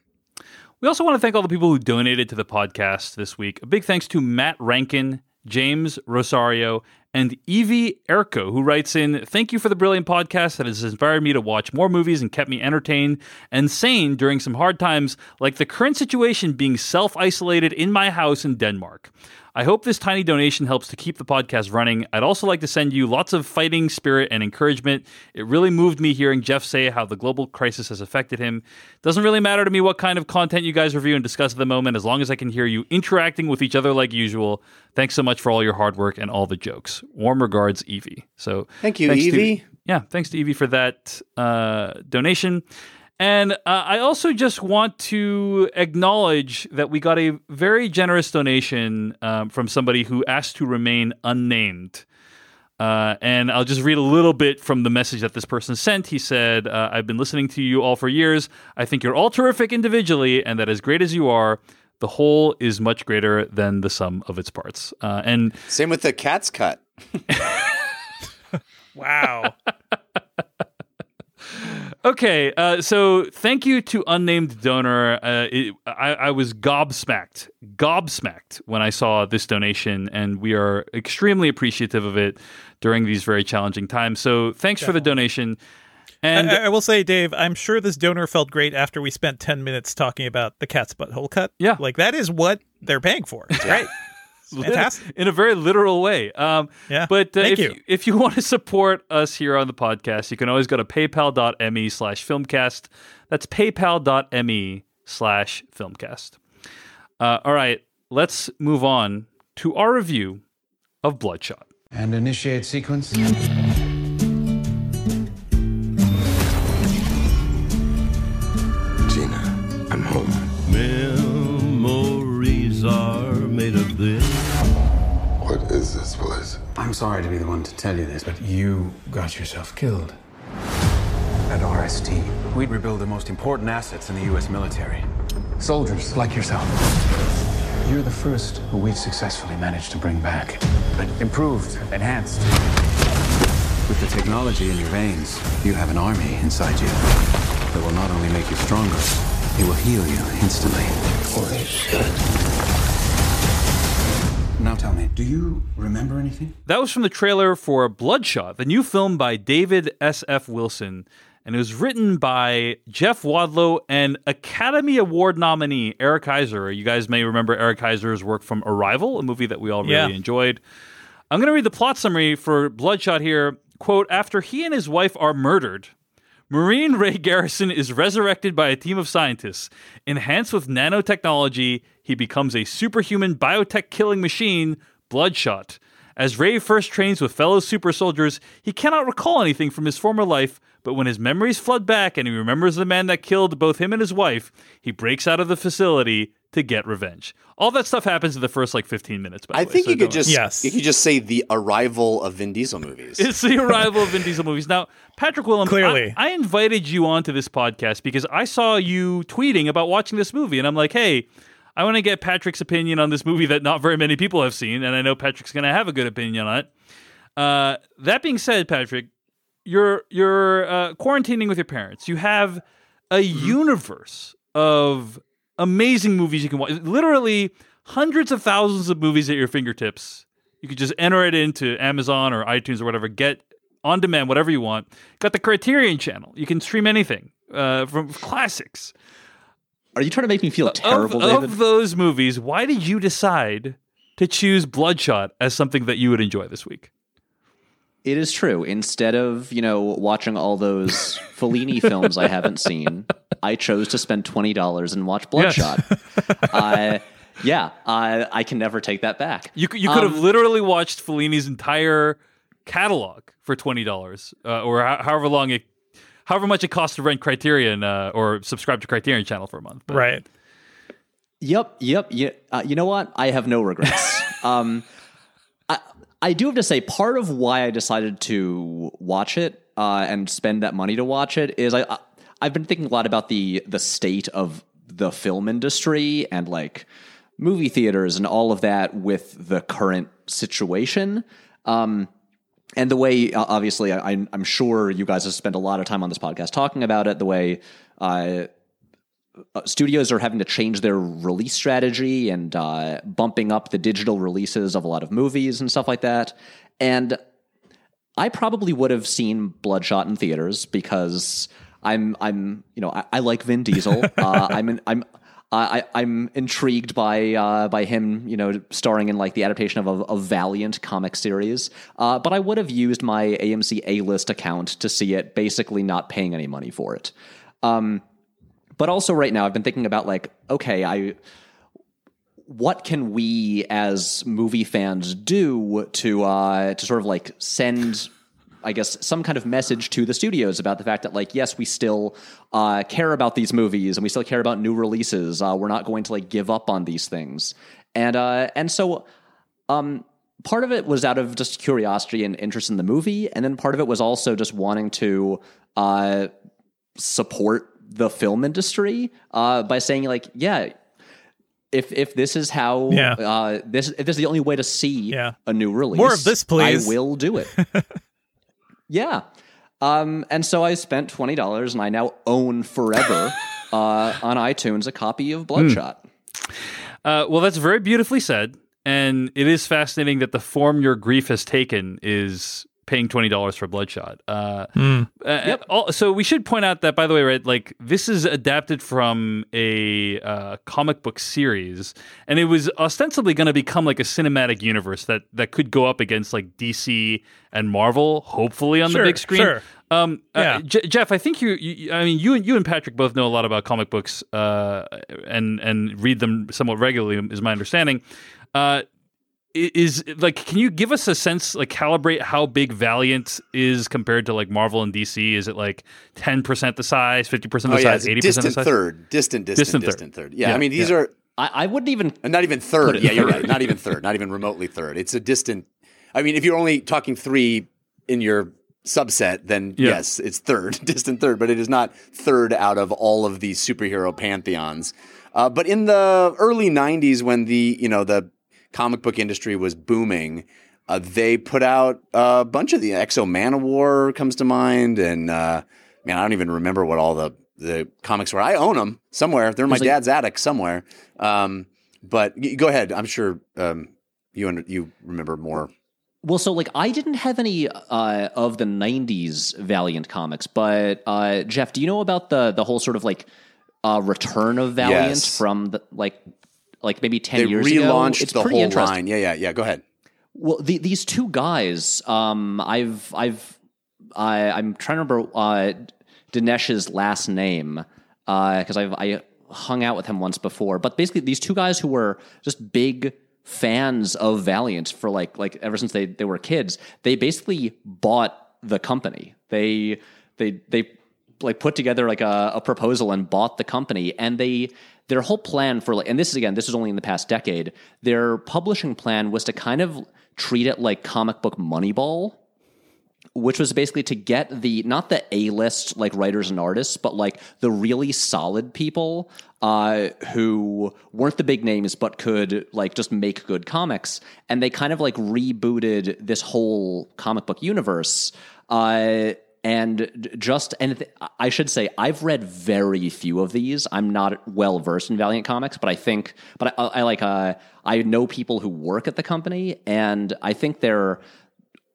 We also want to thank all the people who donated to the podcast this week. A big thanks to Matt Rankin, James Rosario, and Evie Erko, who writes in Thank you for the brilliant podcast that has inspired me to watch more movies and kept me entertained and sane during some hard times, like the current situation being self isolated in my house in Denmark. I hope this tiny donation helps to keep the podcast running. I'd also like to send you lots of fighting spirit and encouragement. It really moved me hearing Jeff say how the global crisis has affected him. Doesn't really matter to me what kind of content you guys review and discuss at the moment, as long as I can hear you interacting with each other like usual. Thanks so much for all your hard work and all the jokes. Warm regards, Evie. So Thank you, thanks to- Evie. yeah, thanks to Evie for that uh, donation. And uh, I also just want to acknowledge that we got a very generous donation um, from somebody who asked to remain unnamed. Uh, and I'll just read a little bit from the message that this person sent. He said, uh, I've been listening to you all for years. I think you're all terrific individually, and that as great as you are, the whole is much greater than the sum of its parts. Uh, and Same with the cat's cut. Wow. Okay, uh, so thank you to unnamed donor. Uh, it, I, I was gobsmacked, gobsmacked when I saw this donation, and we are extremely appreciative of it during these very challenging times. So thanks for the donation. And I, I will say, Dave, I'm sure this donor felt great after we spent 10 minutes talking about the cat's butthole cut. Yeah. Like, that is what they're paying for. Great. fantastic. in a very literal way. Um, Yeah, But uh, thank if you. if you want to support us here on the podcast, you can always go to paypal.me slash filmcast. That's paypal.me slash filmcast. Uh, all right, let's move on to our review of Bloodshot. And initiate sequence. I'm sorry to be the one to tell you this, but you got yourself killed. At RST, we'd rebuild the most important assets in the U.S. military. Soldiers like yourself. You're the first who we've successfully managed to bring back. But improved, enhanced. With the technology in your veins, you have an army inside you that will not only make you stronger, it will heal you instantly. Holy shit. Now tell me, do you remember anything? That was from the trailer for Bloodshot, the new film by David S.F. Wilson. And it was written by Jeff Wadlow and Academy Award nominee Eric Heisserer. You guys may remember Eric Heisserer's work from Arrival, a movie that we all really Yeah. enjoyed. I'm going to read the plot summary for Bloodshot here. Quote After he and his wife are murdered, Marine Ray Garrison is resurrected by a team of scientists. Enhanced with nanotechnology, he becomes a superhuman biotech killing machine, Bloodshot. As Ray first trains with fellow super soldiers, he cannot recall anything from his former life, but when his memories flood back and he remembers the man that killed both him and his wife, he breaks out of the facility to get revenge. All that stuff happens in the first like 15 minutes. By I way, think so you could just Yes. you could just say the arrival of Vin Diesel movies. It's the arrival of Vin Diesel movies. Now, Patrick Willem, Clearly. I, I invited you onto this podcast because I saw you tweeting about watching this movie, and I'm like, hey, I want to get Patrick's opinion on this movie that not very many people have seen, and I know Patrick's going to have a good opinion on it. Uh, that being said, Patrick, you're you're uh, quarantining with your parents. You have a universe of amazing movies you can watch. Literally hundreds of thousands of movies at your fingertips. You could just enter it into Amazon or iTunes or whatever. Get on demand, whatever you want. Got the Criterion channel. You can stream anything uh, from classics. Are you trying to make me feel terrible, of, of those movies, why did you decide to choose Bloodshot as something that you would enjoy this week? It is true. Instead of, you know, watching all those Fellini films I haven't seen, I chose to spend $20 and watch Bloodshot. uh, yeah, I, I can never take that back. You could, you could Um, have literally watched Fellini's entire catalog for twenty dollars, uh, or ho- however long it, however much it costs to rent Criterion uh, or subscribe to Criterion Channel for a month. But Right. Yep, yep. Yeah, uh, you know what? I have no regrets. um, I, I do have to say, part of why I decided to watch it uh, and spend that money to watch it is I, I I've been thinking a lot about the the state of the film industry and like movie theaters and all of that with the current situation. Um, and the way, obviously, I, I'm- I'm sure you guys have spent a lot of time on this podcast talking about it. The way uh, uh, studios are having to change their release strategy and uh, bumping up the digital releases of a lot of movies and stuff like that. And I probably would have seen Bloodshot in theaters because I'm I'm you know I, I like Vin Diesel. uh, I'm an, I'm I, I'm intrigued by uh, by him, you know, starring in like the adaptation of a, a Valiant comic series. Uh, but I would have used my AMC A list account to see it, basically not paying any money for it. Um, but also, right now, I've been thinking about like, okay, I what can we as movie fans do to uh, to sort of like send I guess some kind of message to the studios about the fact that like yes we still uh, care about these movies and we still care about new releases uh, we're not going to like give up on these things and uh, and so um, part of it was out of just curiosity and interest in the movie and then part of it was also just wanting to uh, support the film industry uh, by saying like yeah if if this is how Yeah. uh, this if this is the only way to see Yeah. a new release, More of this, please. I will do it. yeah, um, and so I spent twenty dollars, and I now own forever uh, on iTunes a copy of Bloodshot. Uh, well, that's very beautifully said, and it is fascinating that the form your grief has taken is paying twenty dollars for Bloodshot. Uh, uh, al- so we should point out that, by the way, right, like this is adapted from a uh, comic book series, and it was ostensibly going to become like a cinematic universe that that could go up against like DC and Marvel, hopefully on Sure, the big screen. sure. Um, uh, Yeah. J- Jeff, I think you, you, I mean, you and you and Patrick both know a lot about comic books, uh, and and read them somewhat regularly, is my understanding. Uh, i- is like, can you give us a sense, like, calibrate how big Valiant is compared to like Marvel and DC? Is it like ten percent the size, fifty percent Oh the yeah, size, it's eighty percent the distant size? third, distant, distant, Distant distant, third. third. Yeah, Yeah, I mean these yeah. are I, I wouldn't even uh, not even third. Yeah, you're right. Not even third. Not even remotely third. It's a distant. I mean, if you're only talking three in your subset, then Yeah. yes, it's third, distant third. But it is not third out of all of these superhero pantheons. Uh, but in the early '90s, when the you know the comic book industry was booming, uh, they put out a bunch of the X-O Manowar comes to mind, and uh, man, I don't even remember what all the the comics were. I own them somewhere. They're in my like- dad's attic somewhere. Um, but y- go ahead. I'm sure um, you under, you remember more. Well, so like I didn't have any uh, of the '90s Valiant comics, but uh, Jeff, do you know about the the whole sort of like uh, return of Valiant Yes. from the like like maybe ten They years ago? relaunched It's the pretty whole interesting. line. Yeah, yeah, yeah. Go ahead. Well, the, these two guys, um, I've, I've, I, I'm trying to remember uh, Dinesh's last name because I've I hung out with him once before. But basically, these two guys who were just big fans of Valiant for like like ever since they they were kids, they basically bought the company. They they they like put together like a, a proposal and bought the company and they their whole plan for like and this is again this is only in the past decade their publishing plan was to kind of treat it like comic book moneyball which was basically to get the not the A list like writers and artists, but like the really solid people uh, who weren't the big names but could like just make good comics, and they kind of like rebooted this whole comic book universe. Uh, and just and I should say I've read very few of these. I'm not well versed in Valiant comics, but I think, but I, I like uh, I know people who work at the company, and I think they're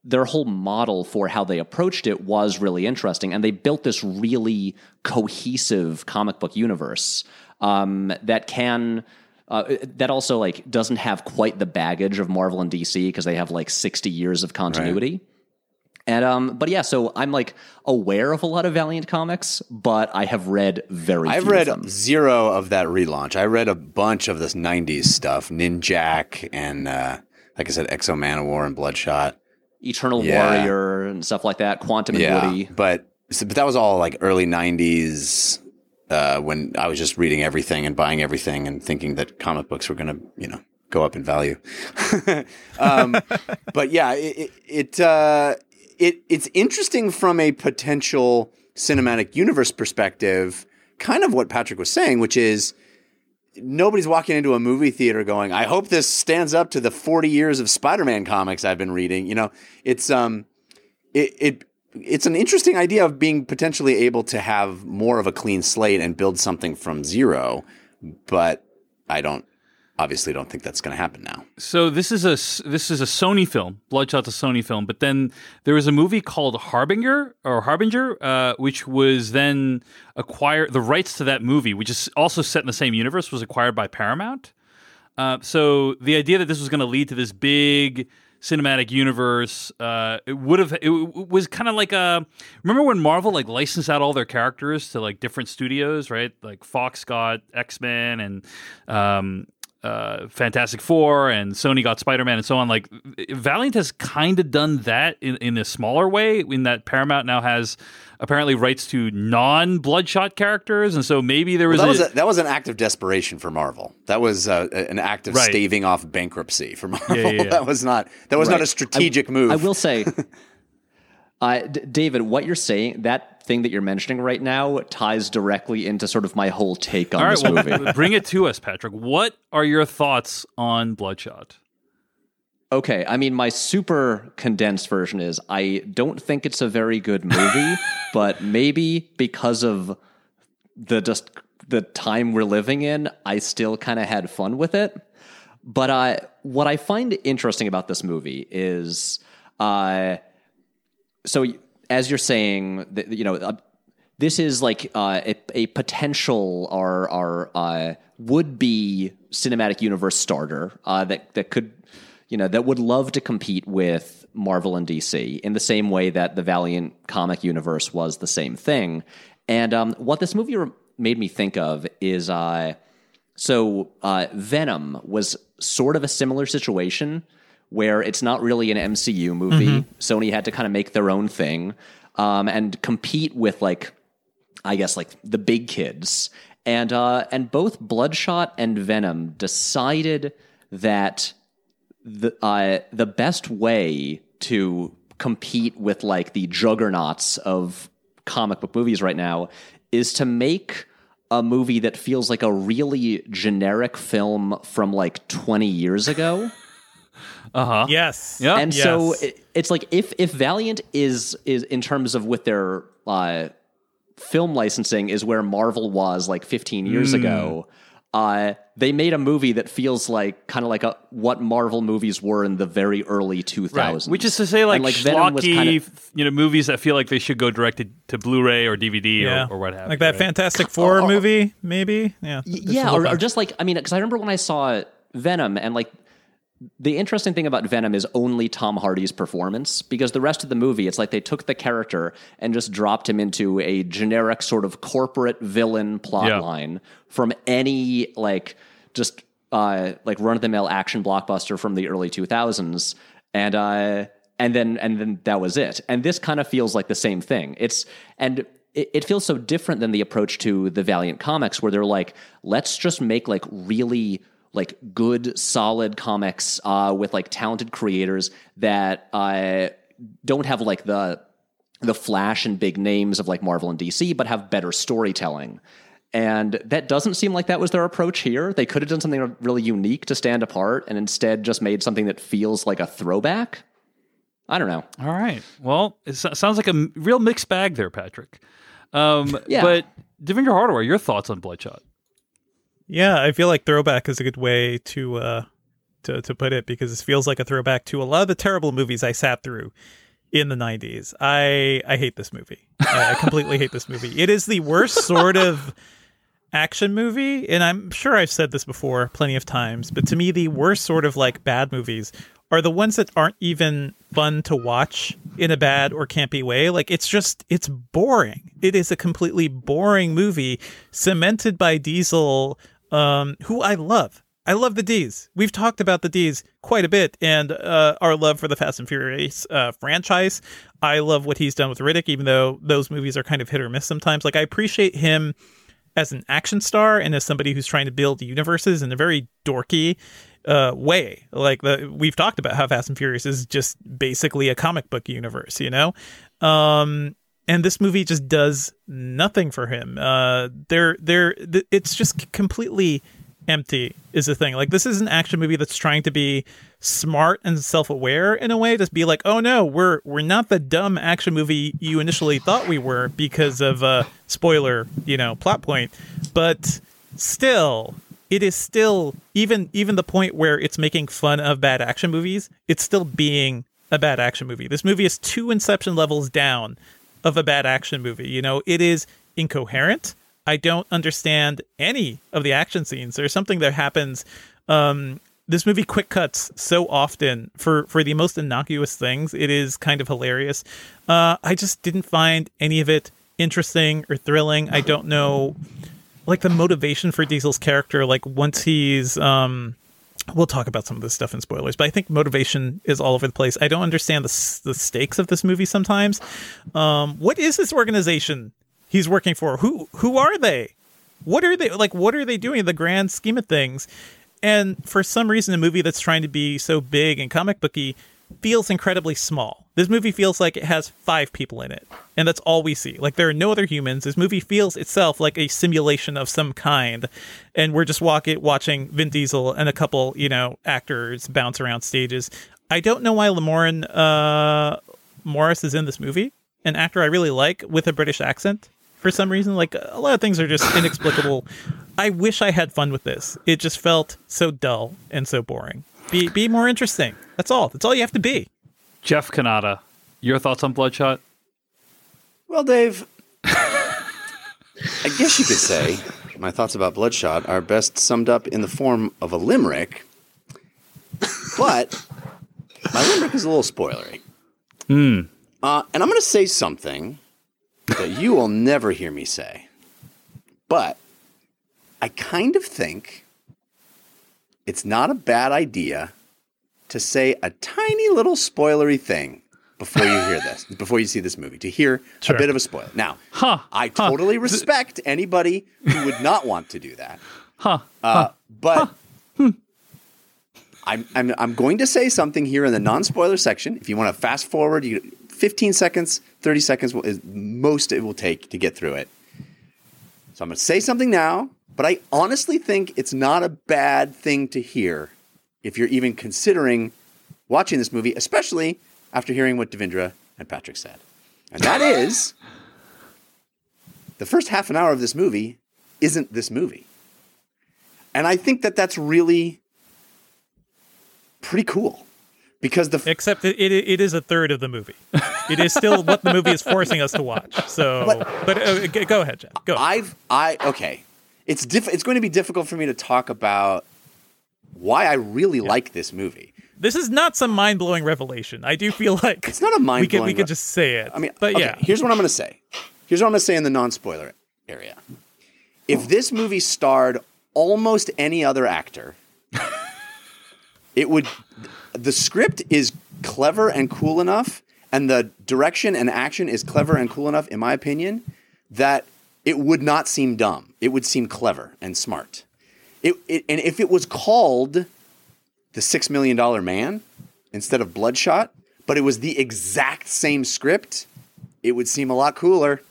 their whole model for how they approached it was really interesting, and they built this really cohesive comic book universe um, that can. Uh, that also like doesn't have quite the baggage of Marvel and DC because they have like 60 years of continuity. And um, but yeah, so I'm like aware of a lot of Valiant comics, but I have read very. I've few read of them. zero of that relaunch. I read a bunch of this '90s stuff, Ninjak, and uh, like I said, X-O Manowar and Bloodshot. Eternal Yeah. Warrior and stuff like that. Quantum and Yeah, Woody. but but that was all like early '90s uh, when I was just reading everything and buying everything and thinking that comic books were going to, you know, go up in value. um, but yeah, it it it, uh, it it's interesting from a potential cinematic universe perspective. Kind of what Patrick was saying, which is nobody's walking into a movie theater going, "I hope this stands up to the 40 years of Spider-Man comics I've been reading." You know, it's um, it, it it's an interesting idea of being potentially able to have more of a clean slate and build something from zero, but I don't obviously don't think that's going to happen now. So this is a this is a Sony film, Bloodshot's a Sony film. But then there was a movie called Harbinger or Harbinger, uh, which was then acquired. The rights to that movie, which is also set in the same universe, was acquired by Paramount. Uh, so the idea that this was going to lead to this big cinematic universe, uh, it would have. It, was kind of like a. Remember when Marvel like licensed out all their characters to like different studios, right? Like Fox got X Men and. Um, uh, Fantastic Four and Sony got Spider Man and so on. Like Valiant has kind of done that in, in a smaller way, in that Paramount now has apparently rights to non Bloodshot characters, and so maybe there was, Well, that a, was a, that was an act of desperation for Marvel. That was uh, an act of Right. staving off bankruptcy for Marvel. Yeah, yeah, yeah. that was not that was not a strategic move. I will say, uh, D- David, what you're saying, that thing that you're mentioning right now, ties directly into sort of my whole take on all right. this movie. Well, bring it to us, Patrick. What are your thoughts on Bloodshot? Okay, I mean, my super condensed version is I don't think it's a very good movie, but maybe because of the just the time we're living in, I still kind of had fun with it. But uh, what I find interesting about this movie is, uh, so as you're saying, you know, uh, this is like uh, a, a potential or or uh, would be cinematic universe starter uh, that that could you know that would love to compete with Marvel and DC in the same way that the Valiant comic universe was the same thing. And um, what this movie re- made me think of is uh, so uh, Venom was sort of a similar situation where it's not really an MCU movie. Sony had to kind of make their own thing um, and compete with like I guess like the big kids. And uh, and both Bloodshot and Venom decided that the uh, the best way to compete with like the juggernauts of comic book movies right now is to make a movie that feels like a really generic film from like 20 years ago. Yes. Yeah. and so it, it's like if if Valiant is is in terms of with their uh, film licensing is where Marvel was like 15 years Hmm. ago. Uh, they made a movie that feels like kind of like a, what Marvel movies were in the very early 2000s. Which is to say, like, And, Venom was schlocky, kind of- you know, movies that feel like they should go directed to Blu-ray or DVD yeah. or, or what have you. Like that right? Fantastic Four movie, maybe. Yeah. Y- yeah, or, or just like I mean, because I remember when I saw Venom, and like the interesting thing about Venom is only Tom Hardy's performance, because the rest of the movie, it's like they took the character and just dropped him into a generic sort of corporate villain plot Yeah. line from any like just uh, like run of the mill action blockbuster from the early two thousands, and uh, and then and then that was it. And this kind of feels like the same thing. It's and it feels so different than the approach to the Valiant comics, where they're like, let's just make like really like good, solid comics uh, with like talented creators that uh, don't have like the the flash and big names of like Marvel and DC, but have better storytelling. And that doesn't seem like that was their approach here. They could have done something really unique to stand apart and instead just made something that feels like a throwback. I don't know. All right. Well, it sounds like a real mixed bag there, Patrick. Um, Yeah. But Devindra Hardawar, your thoughts on Bloodshot? Yeah, I feel like throwback is a good way to uh to to put it because it feels like a throwback to a lot of the terrible movies I sat through in the 90s. I I hate this movie. I, I completely hate this movie. It is the worst sort of action movie and I'm sure I've said this before plenty of times, but to me the worst sort of like bad movies are the ones that aren't even fun to watch in a bad or campy way. Like it's just it's boring. It is a completely boring movie cemented by Diesel um who I love. I love the D's. We've talked about the D's quite a bit and uh, our love for the Fast and Furious uh, franchise. I love what he's done with Riddick, even though those movies are kind of hit or miss sometimes. Like, I appreciate him as an action star and as somebody who's trying to build universes in a very dorky uh, way. Like the we've talked about how Fast and Furious is just basically a comic book universe, you know. Um, and this movie just does nothing for him. Uh, they're they're th- it's just completely empty is the thing. Like this is an action movie that's trying to be smart and self-aware in a way just be like, "Oh no, we're we're not the dumb action movie you initially thought we were because of uh spoiler, you know, plot point." But still it is still even even the point where it's making fun of bad action movies. It's still being a bad action movie. This movie is two Inception levels down of a bad action movie. You know, it is incoherent. I don't understand any of the action scenes. There's something that happens. Um, this movie quick cuts so often for for the most innocuous things. It is kind of hilarious. Uh, I just didn't find any of it interesting or thrilling. I don't know, like the motivation for Diesel's character. Like once he's um, we'll talk about some of this stuff in spoilers, but I think motivation is all over the place. I don't understand the the stakes of this movie sometimes. Um, what is this organization he's working for? Who who are they? What are they like? What are they doing in the grand scheme of things? And for some reason, a movie that's trying to be so big and comic booky feels incredibly small. This movie feels like it has five people in it, and that's all we see. Like there are no other humans. This movie feels itself like a simulation of some kind, and we're just walk it, watching Vin Diesel and a couple, you know, actors bounce around stages. I don't know why Lamorne uh, Morris is in this movie, an actor I really like with a British accent. For some reason, like a lot of things are just inexplicable. I wish I had fun with this. It just felt so dull and so boring. Be be more interesting. That's all. That's all you have to be. Jeff Cannata, your thoughts on Bloodshot? Well, Dave, I guess you could say my thoughts about Bloodshot are best summed up in the form of a limerick, but my limerick is a little spoilery. Uh, and I'm going to say something that you will never hear me say, but I kind of think it's not a bad idea to say a tiny little spoilery thing before you hear this, before you see this movie, to hear Sure. a bit of a spoiler. Now, Huh, I totally respect anybody who would not want to do that. Huh. Uh, but I'm, I'm I'm going to say something here in the non-spoiler section. If you want to fast forward, you 15 seconds, 30 seconds is most it will take to get through it. So I'm going to say something now, but I honestly think it's not a bad thing to hear if you're even considering watching this movie, especially after hearing what Devindra and Patrick said. And that is the first half an hour of this movie isn't this movie. And I think that that's really pretty cool because the Except it, it, it is a third of the movie. It is still what the movie is forcing us to watch. So, but uh, go ahead, Jeff. Go. I've I okay. It's diff- it's going to be difficult for me to talk about why I really like this movie. this is not some mind blowing revelation. I do feel like It's not a we could we re- could just say it. I mean, but okay, yeah, Here's what I'm going to say. Here's what I'm going to say in the non-spoiler area. If this movie starred almost any other actor, it would. The script is clever and cool enough, and the direction and action is clever and cool enough, in my opinion, that it would not seem dumb. It would seem clever and smart. It, it and if it was called the Six Million Dollar Man instead of Bloodshot, but it was the exact same script, it would seem a lot cooler.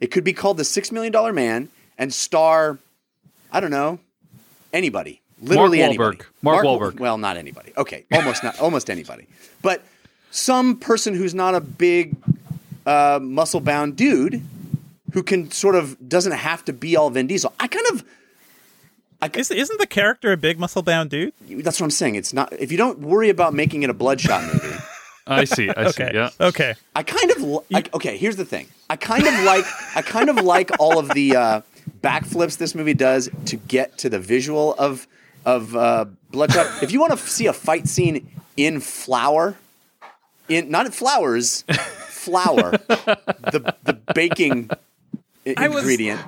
It could be called the Six Million Dollar Man and star, I don't know, anybody, literally Wahlberg. anybody. Mark Wahlberg. Well, not anybody. Okay, almost not, almost anybody, but some person who's not a big uh, muscle bound dude who can sort of doesn't have to be all Vin Diesel. I kind of. I, Is, isn't the character a big muscle bound dude? that's what I'm saying. It's not if you don't worry about making it a bloodshot movie. I see. I see. Yeah. Okay. I kind of li- I, okay. Here's the thing. I kind of like I kind of like all of the uh, backflips this movie does to get to the visual of of uh, Bloodshot. If you want to see a fight scene in flour, in not in flowers, flour, the the baking i- I was- ingredient.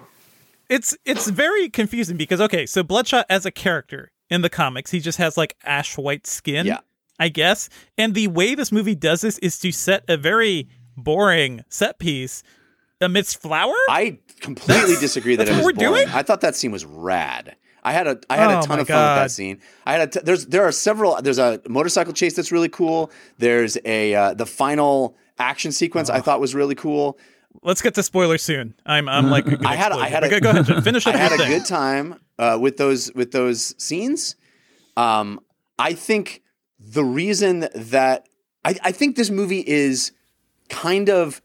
It's it's very confusing because okay, so Bloodshot as a character in the comics, he just has like ash white skin. Yeah. I guess. And the way this movie does this is to set a very boring set piece amidst flour. I completely disagree that that's it was we're boring. doing? I thought that scene was rad. I had a I had Oh a ton of fun with that scene. I had a t- there's there are several there's a motorcycle chase that's really cool. There's a uh, the final action sequence I thought was really cool. Let's get to spoilers soon. I'm I'm like I had a- I had a- go, ahead, finish up I had a thing. good time uh, with those with those scenes. Um, I think the reason that I, I think this movie is kind of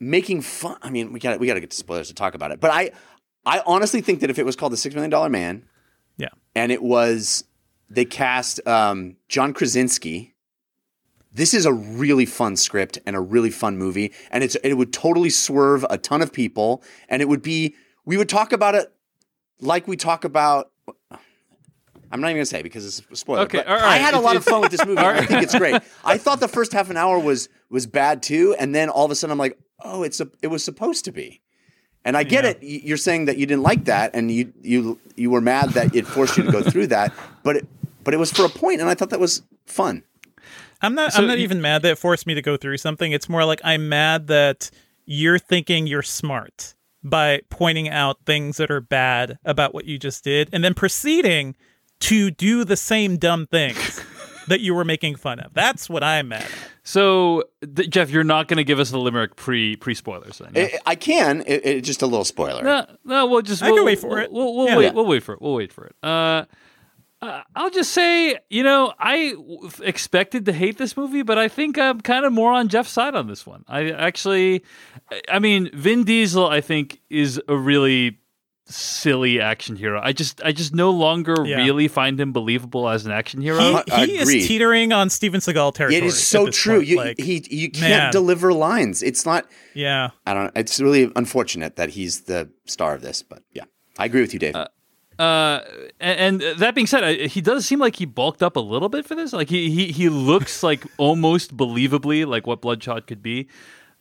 making fun. I mean, we got we got to get to spoilers to talk about it, but I I honestly think that if it was called the Six Million Dollar Man, Yeah. and it was they cast um, John Krasinski. This is a really fun script and a really fun movie, and it's it would totally swerve a ton of people, and it would be we would talk about it like we talk about. I'm not even gonna say because it's a spoiler. Okay, but all I had a lot of fun with this movie. I think it's great. I thought the first half an hour was was bad too, and then all of a sudden I'm like, oh, it's a, it was supposed to be. And I get Yeah. it. You're saying that you didn't like that, and you you you were mad that it forced you to go through that, but it, but it was for a point, and I thought that was fun. I'm not. So I'm not you- even mad that it forced me to go through something. It's more like I'm mad that you're thinking you're smart by pointing out things that are bad about what you just did, and then proceeding to do the same dumb things that you were making fun of. That's what I'm mad at. So, th- Jeff, you're not going to give us the limerick pre pre spoilers then? yeah? I, I can. It, it, just a little spoiler. No, no, we'll just I we'll, can wait for we'll, it. We'll, we'll Yeah. wait. We'll wait for it. We'll wait for it. Uh, uh, I'll just say, you know, I w- expected to hate this movie, but I think I'm kind of more on Jeff's side on this one. I actually, I mean, Vin Diesel, I think, is a really silly action hero. I just, I just no longer Yeah. really find him believable as an action hero. He, he is teetering on Steven Seagal territory. it is so true. You Like, he you can't man. deliver lines. It's not. yeah. I don't. It's really unfortunate that he's the star of this, but yeah, I agree with you, Dave. Uh, Uh, and, and that being said, I- he does seem like he bulked up a little bit for this. Like he he he looks like almost believably like what Bloodshot could be.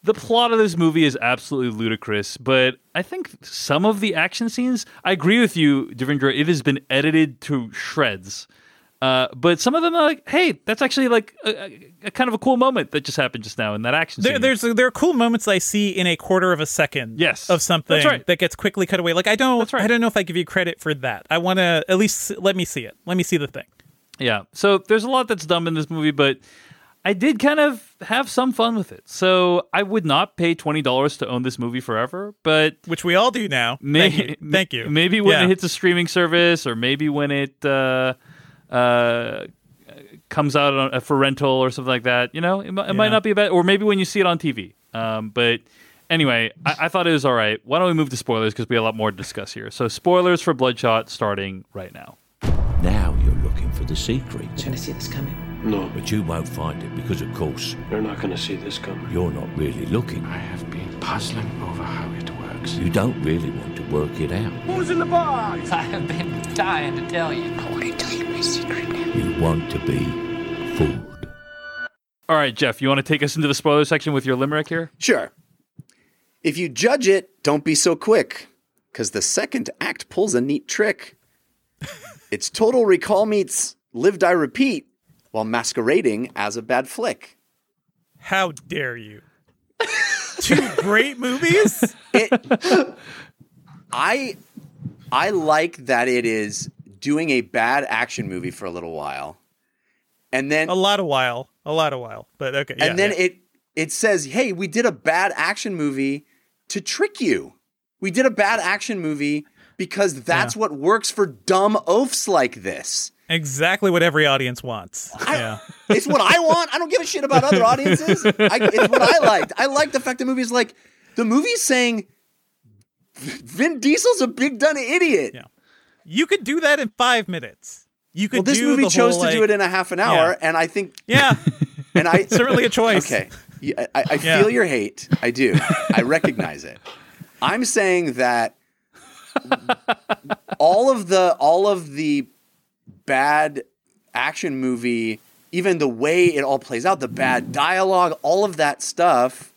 The plot of this movie is absolutely ludicrous, but I think some of the action scenes, I agree with you, Devindra. It has been edited to shreds. Uh, but some of them are like, hey, that's actually like a, a, a kind of a cool moment that just happened just now in that action There, scene. there's there are cool moments I see in a quarter of a second. Yes. of something right. that gets quickly cut away. Like I don't, right. I don't know if I give you credit for that. I want to at least let me see it. Let me see the thing. Yeah. So there's a lot that's dumb in this movie, but I did kind of have some fun with it. So I would not pay twenty dollars to own this movie forever, but Which we all do now. may- Thank you. Thank you. Maybe when Yeah. it hits a streaming service, or maybe when it uh, uh, comes out on, for rental or something like that. You know, it, mi- it might not be a bad, or maybe when you see it on TV. Um, but anyway, I, I thought it was all right. Why don't we move to spoilers because we have a lot more to discuss here. So spoilers for Bloodshot starting right now. Now you're looking for the secret. Gonna see this coming. No, But you won't find it because, of course, you're not gonna see this coming. you're not really looking. I have been puzzling over how it works. You don't really want to work it out. Who's in the box? I have been dying to tell you. I want to tell you my secret now. You want to be fooled. All right, Jeff, you want to take us into the spoiler section with your limerick here? Sure. If you judge it, don't be so quick, because the second act pulls a neat trick. it's Total Recall meets Live Die Repeat while masquerading as a bad flick. How dare you? Two great movies. I I like that it is doing a bad action movie for a little while, and then A lot of while. A lot of while. But okay. and then yeah. it it says, "Hey, we did a bad action movie to trick you. We did a bad action movie because that's what works for dumb oafs like this. exactly what every audience wants. yeah. It's what I want. I don't give a shit about other audiences. I, it's what I liked. I like the fact the movie's like the movie's saying Vin Diesel's a big dumb idiot. Yeah. You could do that in five minutes. You could. Well, this movie chose whole, to do it in a half an hour, Yeah. and I think, Yeah. and I Certainly a choice. Okay, I, I Yeah. feel your hate. I do. I recognize it. I'm saying that all of the all of the bad action movie, even the way it all plays out, the bad dialogue, all of that stuff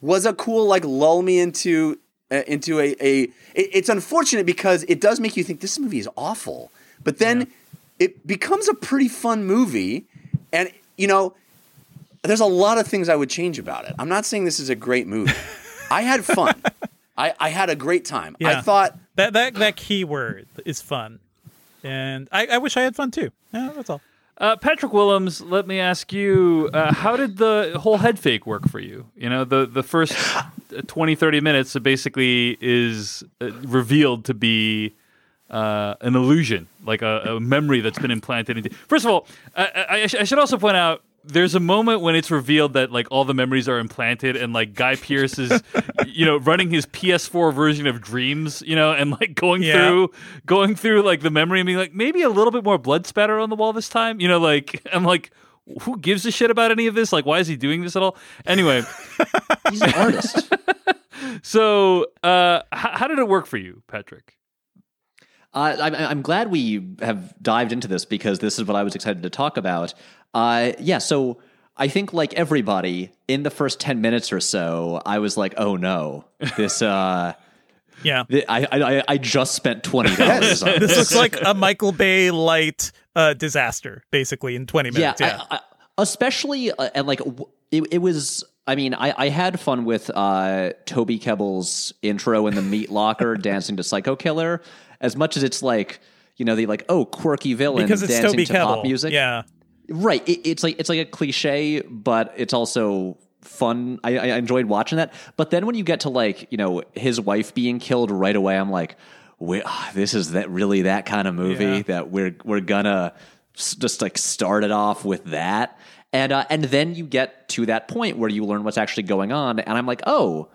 was a cool like lull me into uh, into a a. It, it's unfortunate because it does make you think this movie is awful, but then it becomes a pretty fun movie, and you know. There's a lot of things I would change about it. I'm not saying this is a great movie. I had fun. I, I had a great time. I thought That that that key word is fun. And I, I wish I had fun too. Yeah, that's all. Uh, Patrick Willems, let me ask you, uh, how did the whole head fake work for you? You know, the, the first 20, 30 minutes basically is uh, revealed to be uh, an illusion, like a, a memory that's been implanted into. First of all, I, I, I should also point out there's a moment when it's revealed that like all the memories are implanted and like Guy Pearce is you know running his PS4 version of Dreams, you know, and like going Yeah. through going through like the memory and being like maybe a little bit more blood spatter on the wall this time, you know, like I'm like who gives a shit about any of this? Like why is he doing this at all? Anyway, He's an artist. so uh h- how did it work for you, Patrick? Uh, I'm, I'm glad we have dived into this because this is what I was excited to talk about. Uh, yeah, so I think like everybody in the first ten minutes or so, I was like, "Oh no, this." Uh, Yeah. th- I, I I just spent twenty dollars on This this looks like a Michael Bay light uh, disaster, basically, in 20 minutes. Yeah. I, I, especially uh, and like w- it, it was. I mean, I, I had fun with uh, Toby Kebbell's intro in the meat locker, dancing to Psycho Killer. As much as it's like, you know, the like, oh, quirky villain because it's dancing Toby to Kebbell. pop music. Yeah. Right. It, it's like it's like a cliche, but it's also fun. I, I enjoyed watching that. But then when you get to like you know his wife being killed right away, I'm like, ah, this is that really that kind of movie Yeah. that we're we're gonna s- just like start it off with that. And uh, and then you get to that point where you learn what's actually going on, and I'm like, oh,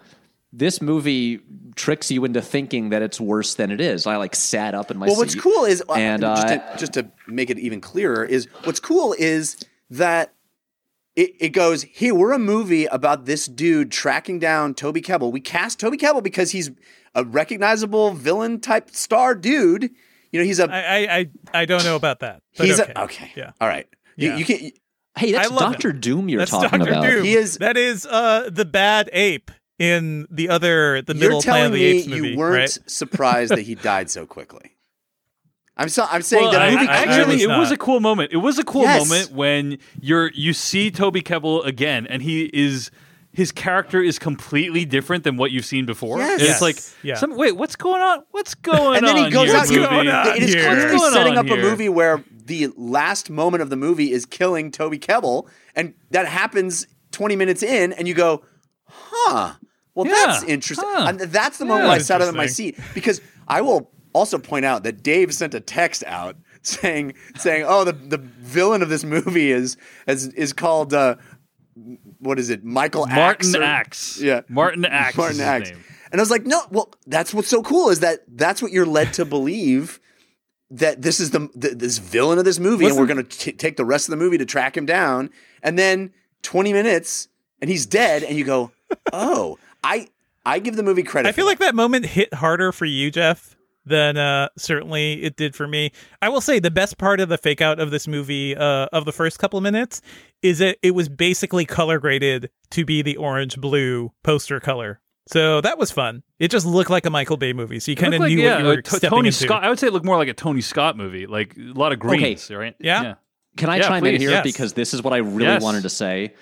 this movie tricks you into thinking that it's worse than it is. I like sat up in my seat. well, seat. what's cool is, uh, and just, uh, to, just to make it even clearer, is what's cool is that it, it goes, hey, we're a movie about this dude tracking down Toby Kebbell. We cast Toby Kebbell because he's a recognizable villain type star dude. You know, he's a I, I, I, I don't know about that. But he's okay. a okay. Yeah. All right. You, Yeah. you can hey, that's Doctor. Doom you're That's talking Dr. about. Doom. He is- That is uh, the bad ape in the other, the middle You're Planet telling of the me Apes movie. you weren't right? surprised that he died so quickly. I'm so, I'm saying Well, the I, movie I clearly- actually, was it was a cool moment. It was a cool Yes. moment when you're you see Toby Kebbell again, and he is his character is completely different than what you've seen before. Yes. And it's like, Yeah. some, wait, what's going on? What's going on? and then he goes here, out. What's movie? going on? It is here? clearly going setting on up a movie where the last moment of the movie is killing Toby Kebbell, and that happens 20 minutes in, and you go, "Huh? Well, Yeah. that's interesting." Huh. And that's the moment Yeah. I sat up in my seat because I will also point out that Dave sent a text out saying saying, "Oh, the the villain of this movie is is is called." Uh, what is it, Michael Martin Axe or- Axe. Yeah, Martin Axe. Martin Axe. name. And I was like, no, well, that's what's so cool is that that's what you're led to believe that this is the, th this villain of this movie, and we're going to take the rest of the movie to track him down. And then 20 minutes, and he's dead, and you go, oh, I I give the movie credit. I feel for like that moment hit harder for you, Jeff, than uh, certainly it did for me. I will say the best part of the fake out of this movie, uh, of the first couple of minutes, is that it was basically color graded to be the orange blue poster color. So that was fun. It just looked like a Michael Bay movie. So you kind of looked like, knew yeah, what you were T- stepping Tony into. Scott. I would say it looked more like a Tony Scott movie, like a lot of greens, right? Yeah. Can I Yeah, chime please. in here Yes. because this is what I really Yes. wanted to say.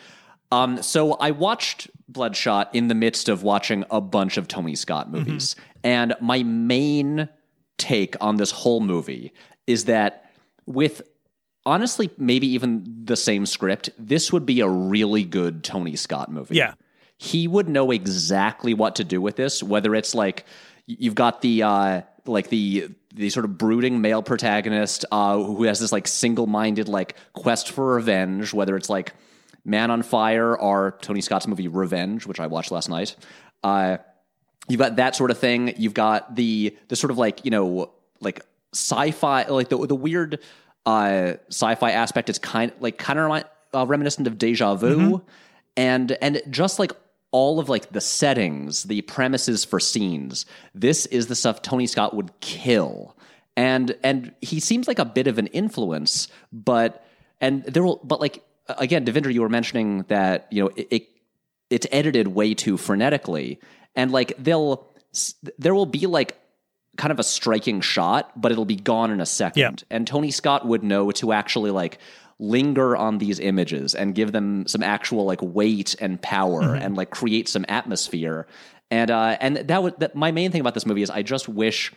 Um, so I watched Bloodshot in the midst of watching a bunch of Tony Scott Mm-hmm. movies, and my main take on this whole movie is that with honestly maybe even the same script, this would be a really good Tony Scott movie. Yeah. he would know exactly what to do with this. Whether it's like you've got the uh, like the the sort of brooding male protagonist uh, who has this like single minded like quest for revenge. Whether it's like Man on Fire or Tony Scott's movie Revenge, which I watched last night. Uh, you've got that sort of thing. You've got the the sort of like you know like sci-fi like the the weird uh, sci-fi aspect is kind like kind of uh, reminiscent of Deja Vu, and and just like all of like the settings, the premises for scenes. This is the stuff Tony Scott would kill, and and he seems like a bit of an influence, but and there will but like again, Devindra, you were mentioning that you know it, it it's edited way too frenetically and like they'll there will be like kind of a striking shot but it'll be gone in a second Yeah. and tony scott would know to actually like linger on these images and give them some actual like weight and power and like create some atmosphere and uh and that would that my main thing about this movie is i just wish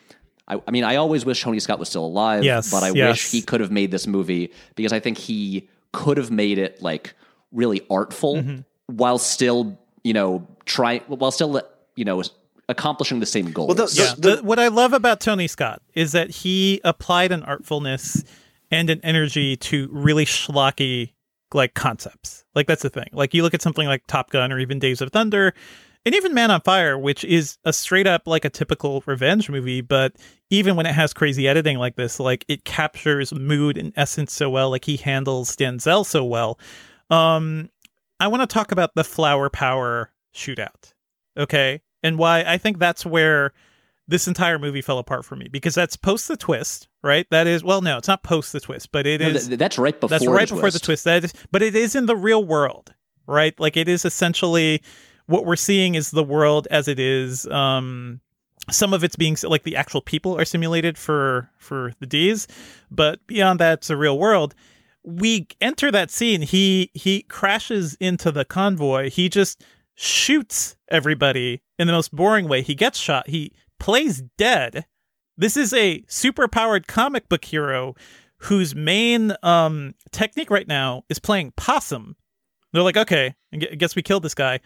I, I mean, I always wish Tony Scott was still alive, Yes, but I yes. wish he could have made this movie because I think he could have made it like really artful Mm-hmm. while still, you know, try while still, you know, accomplishing the same goal. Well, the- Yeah. the- The- what I love about Tony Scott is that he applied an artfulness and an energy to really schlocky like concepts. Like that's the thing. Like you look at something like Top Gun or even Days of Thunder, and even Man on Fire, which is a straight up like a typical revenge movie, but even when it has crazy editing like this, like it captures mood and essence so well. Like he handles Denzel so well. Um, I want to talk about the flower power shootout, okay, and why I think that's where this entire movie fell apart for me because that's post the twist, right? That is well, no, it's not post the twist, but it No, is. th- that's right before. that's right the before the twist. That is, but it is in the real world, right? Like it is essentially what we're seeing is the world as it is. Um, some of it's being like the actual people are simulated for for the D's, but beyond that, it's the real world. We enter that scene. He he crashes into the convoy. He just shoots everybody in the most boring way. He gets shot. He plays dead. This is a super powered comic book hero whose main um technique right now is playing possum. They're like, okay, I guess we killed this guy.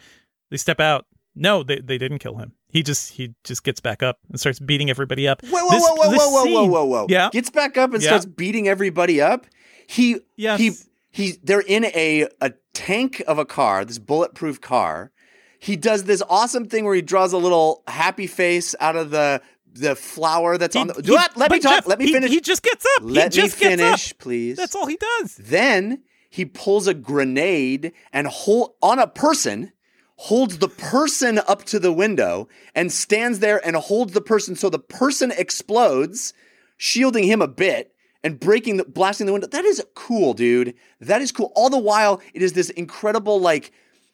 They step out. No, they, they didn't kill him. He just he just gets back up and starts beating everybody up. Whoa, whoa, This- whoa, whoa, this whoa, whoa, whoa, scene- whoa, whoa! Yeah. gets back up and Yeah. starts beating everybody up. He, Yes. he, he. They're in a a tank of a car, this bulletproof car. He does this awesome thing where he draws a little happy face out of the the flower that's He- on the. he- What? Let me talk. Jeff, let me finish. He, just gets up. let he me finish, up. please. That's all he does. Then he pulls a grenade and hold on a person, holds the person up to the window and stands there and holds the person so the person explodes, shielding him a bit and breaking the blasting the window. That is cool, dude. That is cool. All the while, it is this incredible like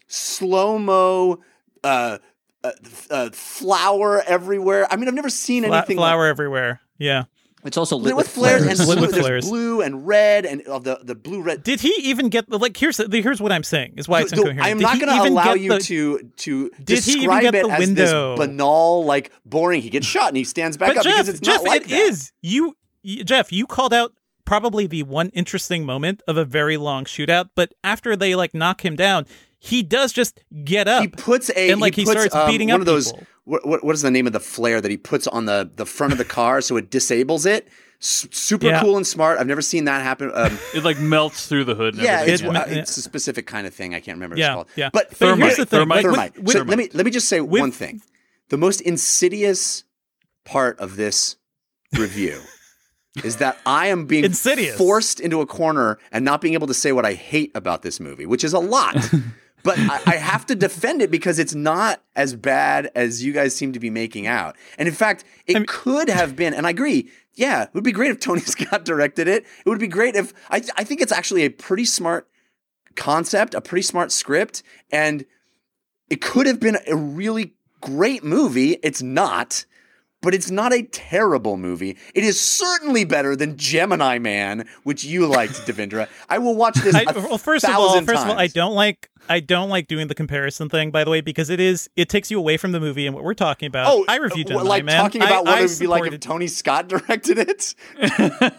slow-mo uh uh, uh, flower everywhere. I mean, I've never seen anything like flower everywhere. Yeah. It's also lit lit with flares, and Lit blue, with flares. blue and red and uh, the the blue red. Did he even get the like? Here's the, here's what I'm saying. Is why it's Dude, incoherent. I'm Did not he going to even allow get you the- to to Did he even describe get it the as window? this banal, like boring. He gets shot and he stands back but up Jeff, because it's Jeff, not like it that. is. You, y- Jeff, you called out probably the one interesting moment of a very long shootout. But after they like knock him down, he does just get up. He puts a and like he, puts, starts um, beating one up of those. people. What, what what is the name of the flare that he puts on the the front of the car so it disables it? S- super Yeah. cool and smart. I've never seen that happen. Um, It like melts through the hood. And yeah, it's, It- uh, it's a specific kind of thing. I can't remember what Yeah, it's called. yeah. But But Thermite. here's the thing. Thermite. like, Thermite. with- so with- let me let me just say with- one thing. The most insidious part of this review is that I am being Insidious. forced into a corner and not being able to say what I hate about this movie, which is a lot. but I, I have to defend it because it's not as bad as you guys seem to be making out. And in fact, it could have been. And I agree. Yeah, it would be great if Tony Scott directed it. It would be great if I. I think it's actually a pretty smart concept, a pretty smart script, and it could have been a really great movie. It's not, but it's not a terrible movie. It is certainly better than Gemini Man, which you liked, Devindra. I will watch this. I, well, first of all, first of all, I don't like I don't like doing the comparison thing. By the way, because it is it takes you away from the movie and what we're talking about. Oh, I reviewed uh, Gemini like Man. talking about I, what I it would be like if Tony Scott directed it.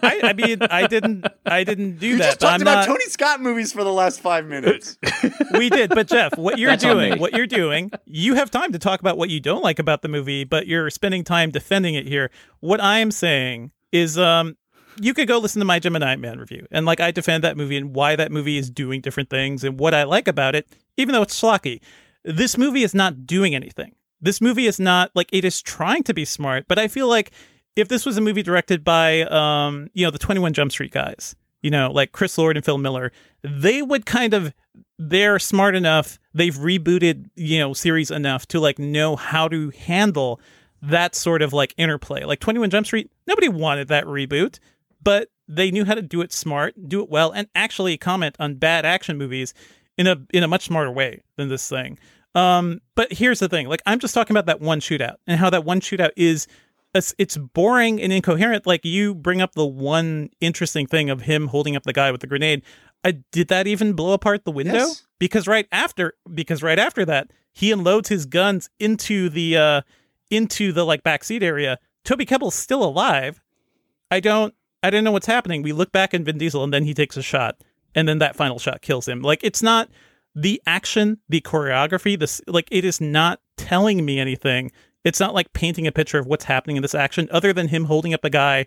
I, I mean, I didn't I didn't do You that. just talked I'm about not, Tony Scott movies for the last five minutes. we did, but Jeff, what you're That's doing, what you're doing, you have time to talk about what you don't like about the movie, but you're spending time defending it here. What I'm saying is, um, you could go listen to my Gemini Man review, and like I defend that movie and why that movie is doing different things and what I like about it, even though it's schlocky. This movie is not doing anything. This movie is not like it is trying to be smart, but I feel like if this was a movie directed by, um, you know, the Twenty One Jump Street guys, you know, like Chris Lord and Phil Miller, they would kind of they're smart enough. They've rebooted, you know, series enough to like know how to handle that sort of like interplay. Like 21 Jump Street, nobody wanted that reboot, but they knew how to do it smart, do it well, and actually comment on bad action movies in a in a much smarter way than this thing. Um, but here's the thing: like I'm just talking about that one shootout and how that one shootout is. It's, it's boring and incoherent. Like you bring up the one interesting thing of him holding up the guy with the grenade. I, did that even blow apart the window? Yes. Because right after, because right after that, he unloads his guns into the uh into the like backseat area. Toby Kebbell's still alive. I don't I don't know what's happening. We look back in Vin Diesel and then he takes a shot and then that final shot kills him. Like it's not the action, the choreography, this like it is not telling me anything. It's not like painting a picture of what's happening in this action other than him holding up a guy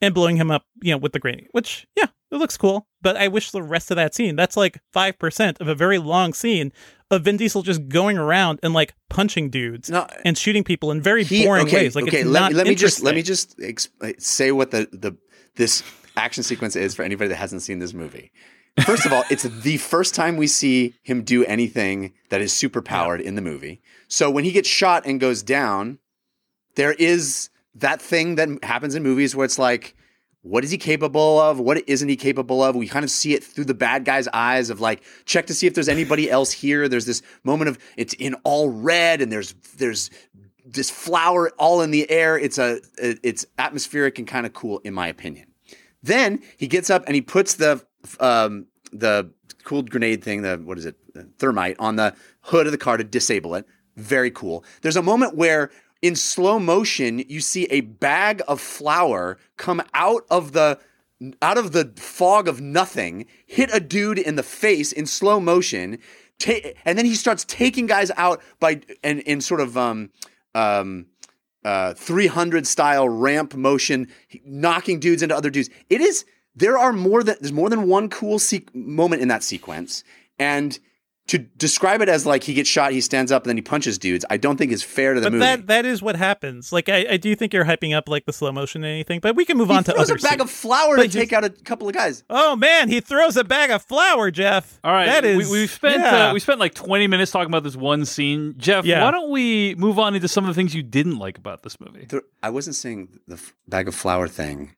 and blowing him up, you know, with the grenade. Which, yeah, it looks cool, but I wish the rest of that scene, that's like 5% of a very long scene of Vin Diesel just going around and like punching dudes No, and shooting people in very He- boring okay, ways. Like okay, it's let, not me- let me just let me just exp- say what the the this action sequence is for anybody that hasn't seen this movie. First of all, it's the first time we see him do anything that is super powered in the movie. So when he gets shot and goes down, there is that thing that happens in movies where it's like, what is he capable of? What isn't he capable of? We kind of see it through the bad guy's eyes of like, check to see if there's anybody else here. There's this moment of it's in all red and there's there's this flower all in the air. It's a it's atmospheric and kind of cool in my opinion. Then he gets up and he puts the um, the cooled grenade thing, the what is it, the thermite on the hood of the car to disable it. Very cool. There's a moment where in slow motion you see a bag of flour come out of the out of the fog of nothing, hit a dude in the face in slow motion, ta- and then he starts taking guys out by and in sort of um um uh 300 style ramp motion knocking dudes into other dudes. It is there are more than there's more than one cool se- moment in that sequence and to describe it as like he gets shot he stands up and then he punches dudes i don't think is fair to the But movie that that is what happens. Like I, I do think you're hyping up like the slow motion and anything, but we can move he on to other. He throws other a bag scenes. of flour But to take out a couple of guys Oh man, he throws a bag of flour, Jeff. All right, that is we, we've spent yeah. uh, we spent like twenty minutes talking about this one scene. Jeff, Yeah. why don't we move on into some of the things you didn't like about this movie? There- i wasn't saying the f- bag of flour thing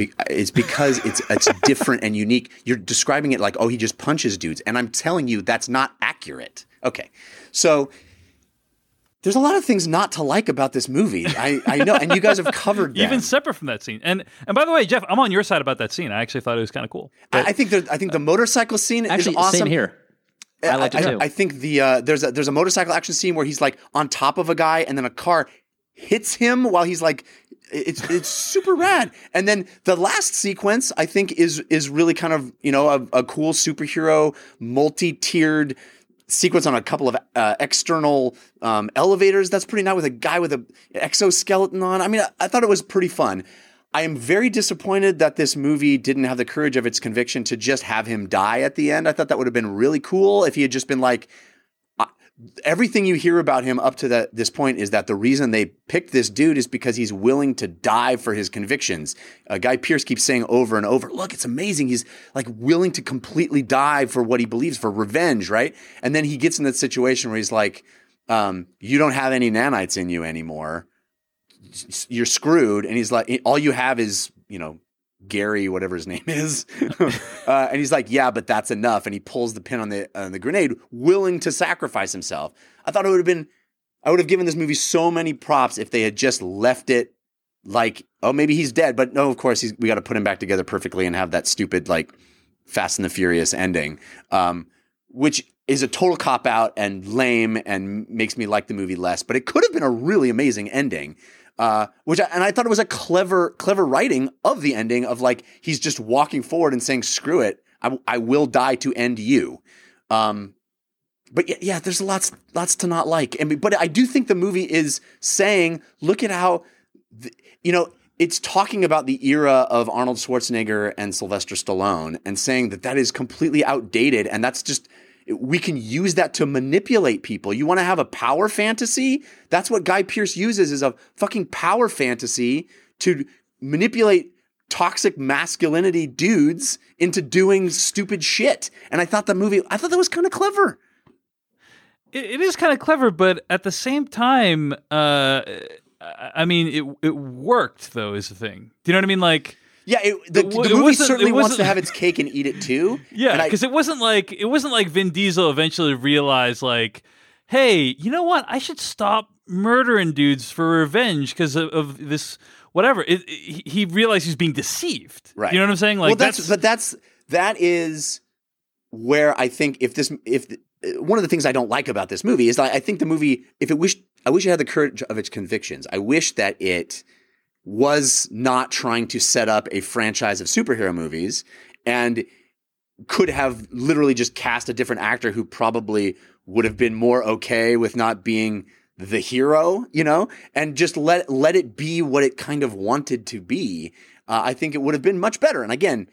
Be- it's because it's it's different and unique. You're describing it like, oh, he just punches dudes, and I'm telling you that's not accurate. Okay, so there's a lot of things not to like about this movie. I, I know, and you guys have covered them. Even separate from that scene. And and by the way, Jeff, I'm on your side about that scene. I actually thought it was kind of cool. I, I think there, I think the motorcycle scene Actually, is awesome. same here. I liked it I, too. I think the uh, there's a there's a motorcycle action scene where he's like on top of a guy, and then a car hits him while he's like it's it's super rad. And then the last sequence I think is is really kind of you know a, a cool superhero multi tiered sequence on a couple of uh, external um, elevators. That's pretty nice with a guy with a exoskeleton on. I mean, I, I thought it was pretty fun. I am very disappointed that this movie didn't have the courage of its conviction to just have him die at the end. I thought that would have been really cool if he had just been like, everything you hear about him up to that this point is that the reason they picked this dude is because he's willing to die for his convictions. Uh, Guy Pearce keeps saying over and over, "Look, it's amazing. He's like willing to completely die for what he believes, for revenge, right?" And then he gets in that situation where he's like, um, "You don't have any nanites in you anymore. You're screwed." And he's like, "All you have is, you know." Gary, whatever his name is, uh, and he's like, "Yeah, but that's enough." And he pulls the pin on the on the grenade, willing to sacrifice himself. I thought it would have been, I would have given this movie so many props if they had just left it like, oh, maybe he's dead, but no, of course, he's, we got to put him back together perfectly and have that stupid like Fast and the Furious ending, um, which is a total cop out and lame and makes me like the movie less. But it could have been a really amazing ending. Uh, which I, and I thought it was a clever, clever writing of the ending of like he's just walking forward and saying, "Screw it, I, I will die to end you." Um, but yeah, yeah, there's lots, lots to not like. And but I do think the movie is saying, "Look at how, you know." It's talking about the era of Arnold Schwarzenegger and Sylvester Stallone and saying that that is completely outdated and that's just we can use that to manipulate people. You want to have a power fantasy? That's what Guy Pearce uses is a fucking power fantasy to manipulate toxic masculinity dudes into doing stupid shit. And I thought the movie, I thought that was kind of clever. It, it is kind of clever, but at the same time, uh, I mean, it it worked though. Is the thing? Do you know what I mean? Like, Yeah, it, the, It the movie certainly wants to have its cake and eat it too. yeah, because it wasn't like it wasn't like Vin Diesel eventually realized like, hey, you know what? I should stop murdering dudes for revenge because of, of this whatever. It, he realized he's being deceived. Right. You know what I'm saying? Like well, that's, but that's that is where I think if this if the, one of the things I don't like about this movie is that I think the movie if it wish I wish it had the courage of its convictions. I wish that it was not trying to set up a franchise of superhero movies and could have literally just cast a different actor who probably would have been more okay with not being the hero, you know, and just let let it be what it kind of wanted to be. Uh, I think it would have been much better. And again,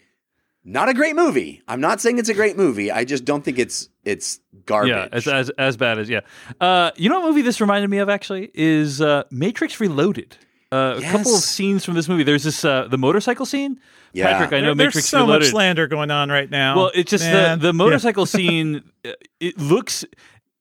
Not a great movie. I'm not saying it's a great movie. I just don't think it's it's garbage. Yeah, as, as as bad as yeah. Uh, you know what movie this reminded me of actually is uh, Matrix Reloaded. Uh, A couple of scenes from this movie. There's this uh, the motorcycle scene. Yeah. Patrick, I know There- there's Matrix so Reloaded. much slander going on right now. Well, it's just Man. the the Yeah. motorcycle scene. uh, It looks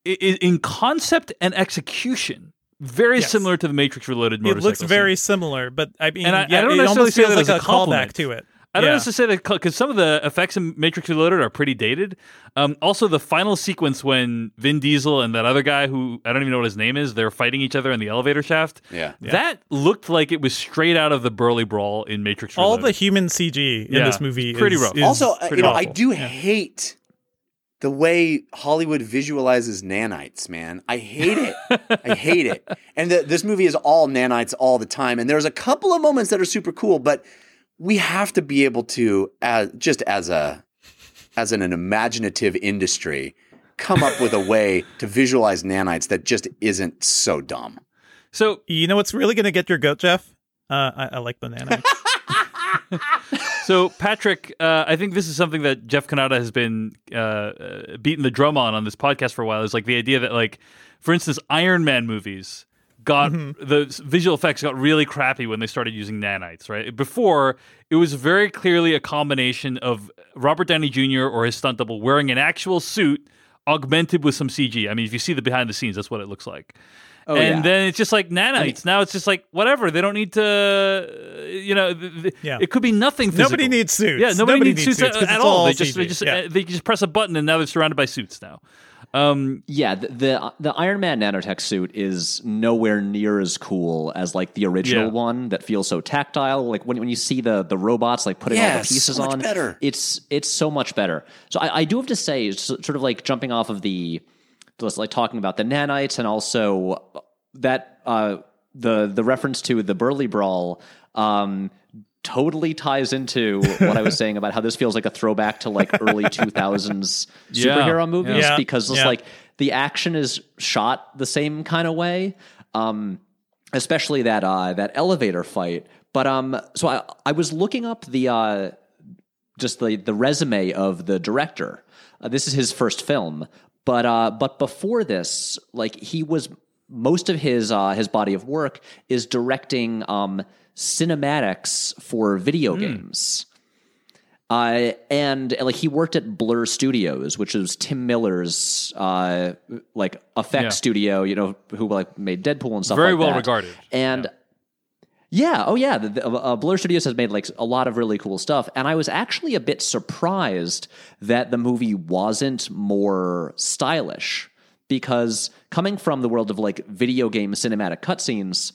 i i in concept and execution very Yes. similar to the Matrix Reloaded motorcycle. It motorcycle. looks very similar, but I mean, And I- I don't it necessarily almost say feels like a a, callback to it. I don't yeah. necessarily say that because some of the effects in Matrix Reloaded are pretty dated. Um, also, the final sequence when Vin Diesel and that other guy, who I don't even know what his name is, they're fighting each other in the elevator shaft. Yeah. that looked like it was straight out of the Burly Brawl in Matrix. All the human CG in Yeah, this movie it's pretty is, rough. is also, uh, pretty you know, I do Yeah. hate the way Hollywood visualizes nanites, man. I hate it. I hate it. And the, this movie is all nanites all the time. And there's a couple of moments that are super cool, but we have to be able to, as just as a as an, an imaginative industry, come up with a way to visualize nanites that just isn't so dumb. so You know what's really going to get your goat, Jeff? Uh, I, I like the nano. So, Patrick, uh, I think this is something that Jeff Cannata has been uh, uh, beating the drum on on this podcast for a while. Is like the idea that, like, for instance, Iron Man movies got mm-hmm. the visual effects got really crappy when they started using nanites. Right before, it was very clearly a combination of Robert Downey Jr. or his stunt double wearing an actual suit augmented with some CG. I mean, if you see the behind the scenes, that's what it looks like. Oh, and yeah. then it's just like nanites. now it's just like whatever. They don't need to, you know. th- th- Yeah. It could be nothing. Physical. Nobody needs suits. Yeah, nobody, Nobody needs, needs suits, suits at all. They just, they just, Yeah. they just press a button and now they're surrounded by suits. Now, um, Yeah, the, the the Iron Man nanotech suit is nowhere near as cool as like the original Yeah. one that feels so tactile. Like when when you see the the robots like putting all the pieces so much on, better. it's it's so much better. So I, I do have to say, s- sort of like jumping off of the just like talking about the nanites and also that uh, the the reference to the Burly Brawl. Um, totally ties into what I was saying about how this feels like a throwback to like early 2000s Yeah, superhero movies yeah. because it's Yeah. like the action is shot the same kind of way um especially that uh that elevator fight. But um so i i was looking up the uh just the the resume of the director. Uh, this is his first film. But uh but before this like he was most of his uh his body of work is directing um cinematics for video games uh, and uh, like he worked at Blur Studios, which is Tim Miller's uh, like effect Yeah. studio, you know, who like made Deadpool and stuff. Very like well that. regarded. And yeah. oh yeah, the, the, uh, Blur Studios has made like a lot of really cool stuff, and I was actually a bit surprised that the movie wasn't more stylish because coming from the world of like video game cinematic cutscenes,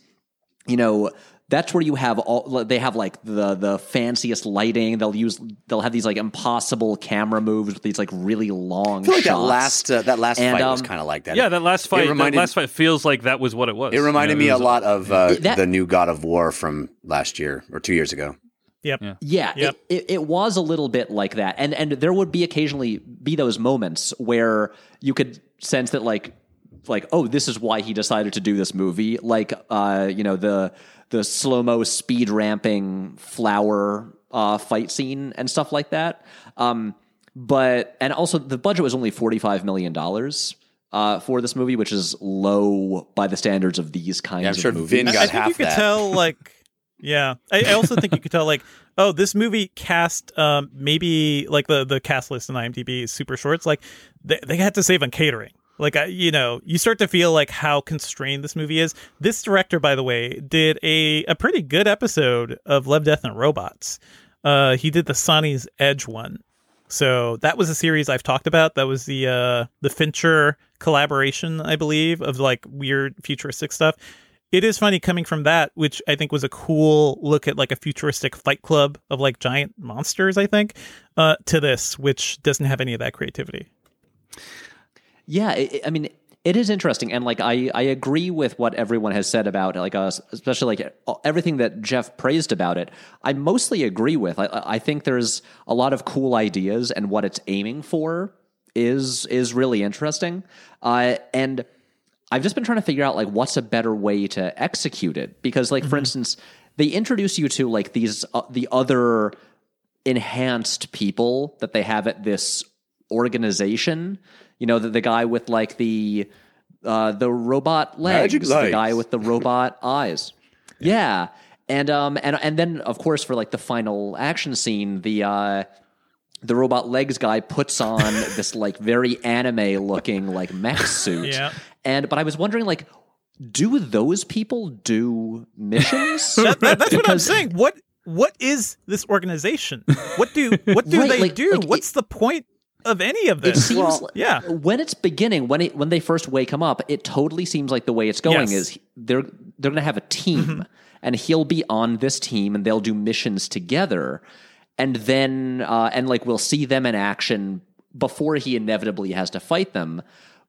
you know that's where you have all they have like the the fanciest lighting they'll use they'll have these like impossible camera moves with these like really long I feel like that last uh, that last And, fight was um, kind of like that. yeah, that last fight, reminded- that last fight feels like that was what it was. It reminded You know, me a was- lot of uh, That- the new God of War from last year or two years ago. Yep. Yeah, Yep. it, it, it was a little bit like that, and and there would be occasionally be those moments where you could sense that like like oh this is why he decided to do this movie like uh you know the the slow mo speed ramping flower uh fight scene and stuff like that um but and also the budget was only forty five million dollars. Uh, for this movie, which is low by the standards of these kinds Yeah, I'm of sure movies. Vin I- got I think half you could that. tell like yeah I, I also think you could tell like oh this movie cast um maybe like the the cast list in imdb is super short it's like they, they had to save on catering like you know you start to feel like how constrained this movie is this director by the way did a a pretty good episode of love death and robots uh he did the sonnie's edge one so that was a series I've talked about. That was the uh, the Fincher collaboration, I believe, of like weird futuristic stuff. It is funny coming from that, which I think was a cool look at like a futuristic fight club of like giant monsters. I think uh, to this, which doesn't have any of that creativity. Yeah, it, I mean, it is interesting, and like I, I agree with what everyone has said about like us, especially like everything that Jeff praised about it. I mostly agree with. I, I think there's a lot of cool ideas, and what it's aiming for is is really interesting. Uh, and I've just been trying to figure out like what's a better way to execute it because, like, for instance, they introduce you to like these uh, the other enhanced people that they have at this organization. You know, the, the guy with like the uh, the robot legs, Magic the legs. guy with the robot eyes. Yeah. And um and and then of course for like the final action scene, the uh the robot legs guy puts on this like very anime looking like mech suit. Yeah. And but I was wondering like do those people do missions? That- that- that's what I'm saying. What what is this organization? What do what do Right, they like- do? like What's the point of any of It this? seems Well, yeah. when it's beginning when it when they first wake him up, it totally seems like the way it's going Yes. is they're they're going to have a team Mm-hmm. and he'll be on this team and they'll do missions together and then uh, and like we'll see them in action before he inevitably has to fight them.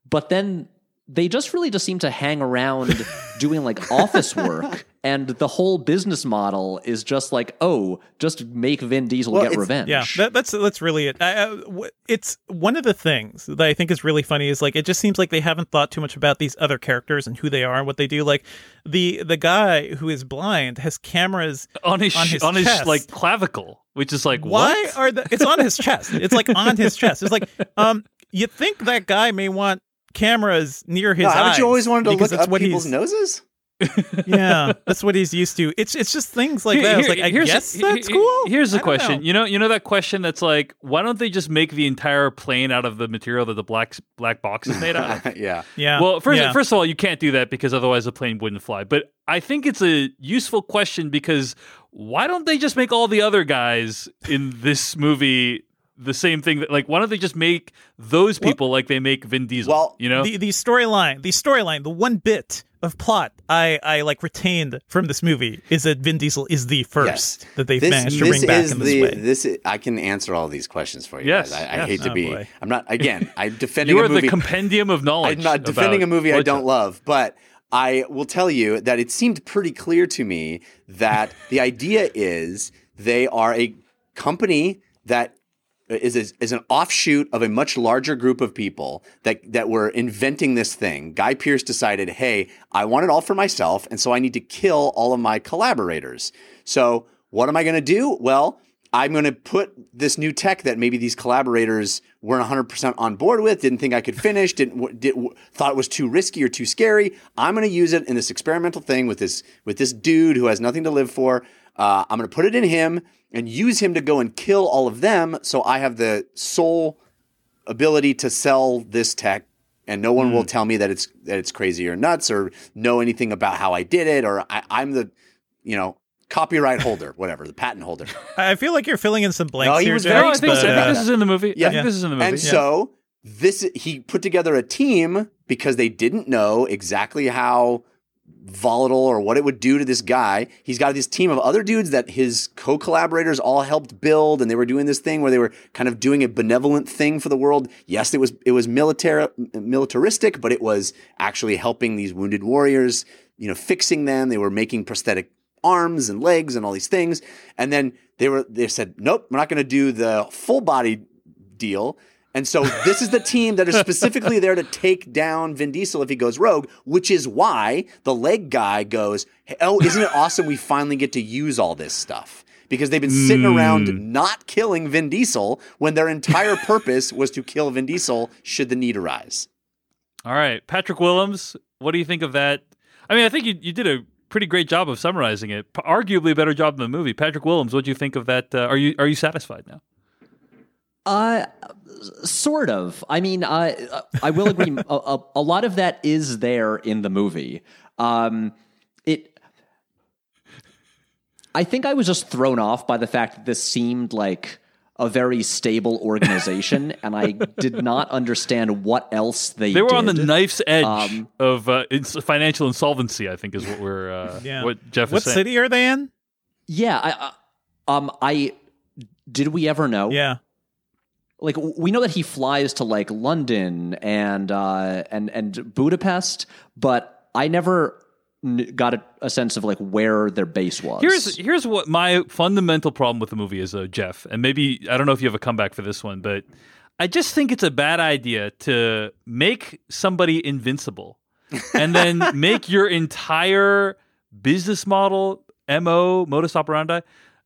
But then they just really just seem to hang around doing like office work and the whole business model is just like oh just make Vin Diesel Well, get revenge. Yeah, that, that's that's really it. I, I- w- it's one of the things that I think is really funny is like it just seems like they haven't thought too much about these other characters and who they are and what they do. Like the the guy who is blind has cameras on his on his on his chest. like clavicle, which is like Why what? are the? It's on his chest. It's like on his chest. It's like um, you think that guy may want cameras near his No, eyes? haven't you always wanted to look that's up what people's he's, noses? Yeah, that's what he's used to. It's it's just things like Here- that. I was here- like, I here's- guess he- that's he- cool. Here's the question. know. You know, you know that question that's like, why don't they just make the entire plane out of the material that the black black box is made out of? yeah. Yeah. Well, first, yeah. first of all, you can't do that because otherwise the plane wouldn't fly. But I think it's a useful question because why don't they just make all the other guys in this movie the same thing? That, like, why don't they just make those people like they make Vin Diesel? Well, you know, the the storyline, the storyline, the one bit of plot I I like retained from this movie is that Vin Diesel is the first that they've this, managed to this bring back is in this the, way. This is, I can answer all these questions for you. Yes, guys. I, I yes. hate to Oh, be. boy. I'm not. Again, I'm defending you a are movie. the compendium of knowledge. I'm not defending a movie I don't love, but I will tell you that it seemed pretty clear to me that the idea is they are a company that is, is is an offshoot of a much larger group of people that that were inventing this thing. Guy Pearce decided, "Hey, I want it all for myself, and so I need to kill all of my collaborators." So, what am I going to do? Well, I'm going to put this new tech that maybe these collaborators weren't 100% on board with, didn't think I could finish, didn't did, thought it was too risky or too scary. I'm going to use it in this experimental thing with this with this dude who has nothing to live for. Uh, I'm going to put it in him and use him to go and kill all of them, so I have the sole ability to sell this tech and no one Hmm. will tell me that it's that it's crazy or nuts or know anything about how I did it or I, I'm the you know copyright holder whatever the patent holder I feel like you're filling in some blanks No, he here, was very No, I think, but, so. I think uh, this is in the movie. Yeah, I Yeah. think this is in the movie. and so this he put together a team because they didn't know exactly how volatile or what it would do to this guy. He's got this team of other dudes that his co-collaborators all helped build and they were doing this thing where they were kind of doing a benevolent thing for the world. Yes, it was it was military militaristic, but it was actually helping these wounded warriors, you know, fixing them. They were making prosthetic arms and legs and all these things. And then they were they said, "Nope, we're not going to do the full body deal." And so this is the team that is specifically there to take down Vin Diesel if he goes rogue, which is why the leg guy goes, "Hey, "Oh, isn't it awesome we finally get to use all this stuff?" Because they've been sitting around not killing Vin Diesel when their entire purpose was to kill Vin Diesel should the need arise. All right, Patrick Willems, what do you think of that? I mean, I think you, you did a pretty great job of summarizing it. Arguably a better job than the movie. Patrick Willems, what do you think of that? Uh, are you are you satisfied now? Uh, sort of. I mean, uh, I will agree. a, a, a lot of that is there in the movie. Um, it. I think I was just thrown off by the fact that this seemed like a very stable organization, and I did not understand what else they. They were on the knife's edge Um, of uh, ins- financial insolvency. I think is what we're uh, Yeah. what Jeff what is saying. city are they in? Yeah. I, uh, um. I. Did we ever know? Yeah. Like we know that he flies to like London and uh, and and Budapest, but I never got a, a sense of like where their base was. Here's here's what my fundamental problem with the movie is, though, Jeff, and maybe I don't know if you have a comeback for this one, but I just think it's a bad idea to make somebody invincible and then make your entire business model, mo, modus operandi,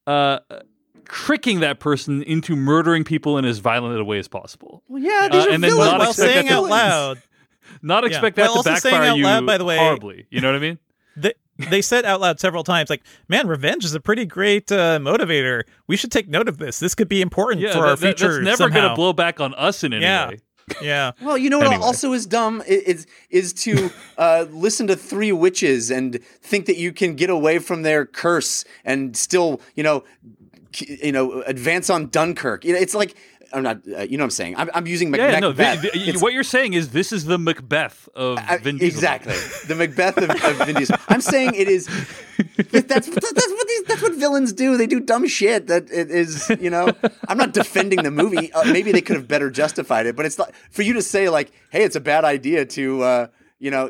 uh, tricking that person into murdering people in as violent a way as possible. Well, yeah, Uh, are and then not while expect saying that to- out loud, Not Yeah. expect Well, that to saying backfire out you loud, by the way- horribly. You know what I mean? they, they said out loud several times, like, "Man, revenge is a pretty great uh, motivator. We should take note of this. This could be important Yeah, for that- our that- future." that's never going to blow back on us in any Yeah. way. Yeah, Well, you know what Anyway. also is dumb is is to uh, listen to three witches and think that you can get away from their curse and still, you know, k- you know, advance on Dunkirk. You know, it's like I'm not. Uh, you know what I'm saying? I'm, I'm using Mac- Yeah, no. Macbeth. the- the- what you're saying is this is the Macbeth of I- Vin Diesel. exactly the Macbeth of, of Vin Diesel. I'm saying it is. That's that's what these that's what villains do. They do dumb shit. That it is. You know, I'm not defending the movie. Uh, maybe they could have better justified it, but it's like for you to say like, "Hey, it's a bad idea to." Uh, you know,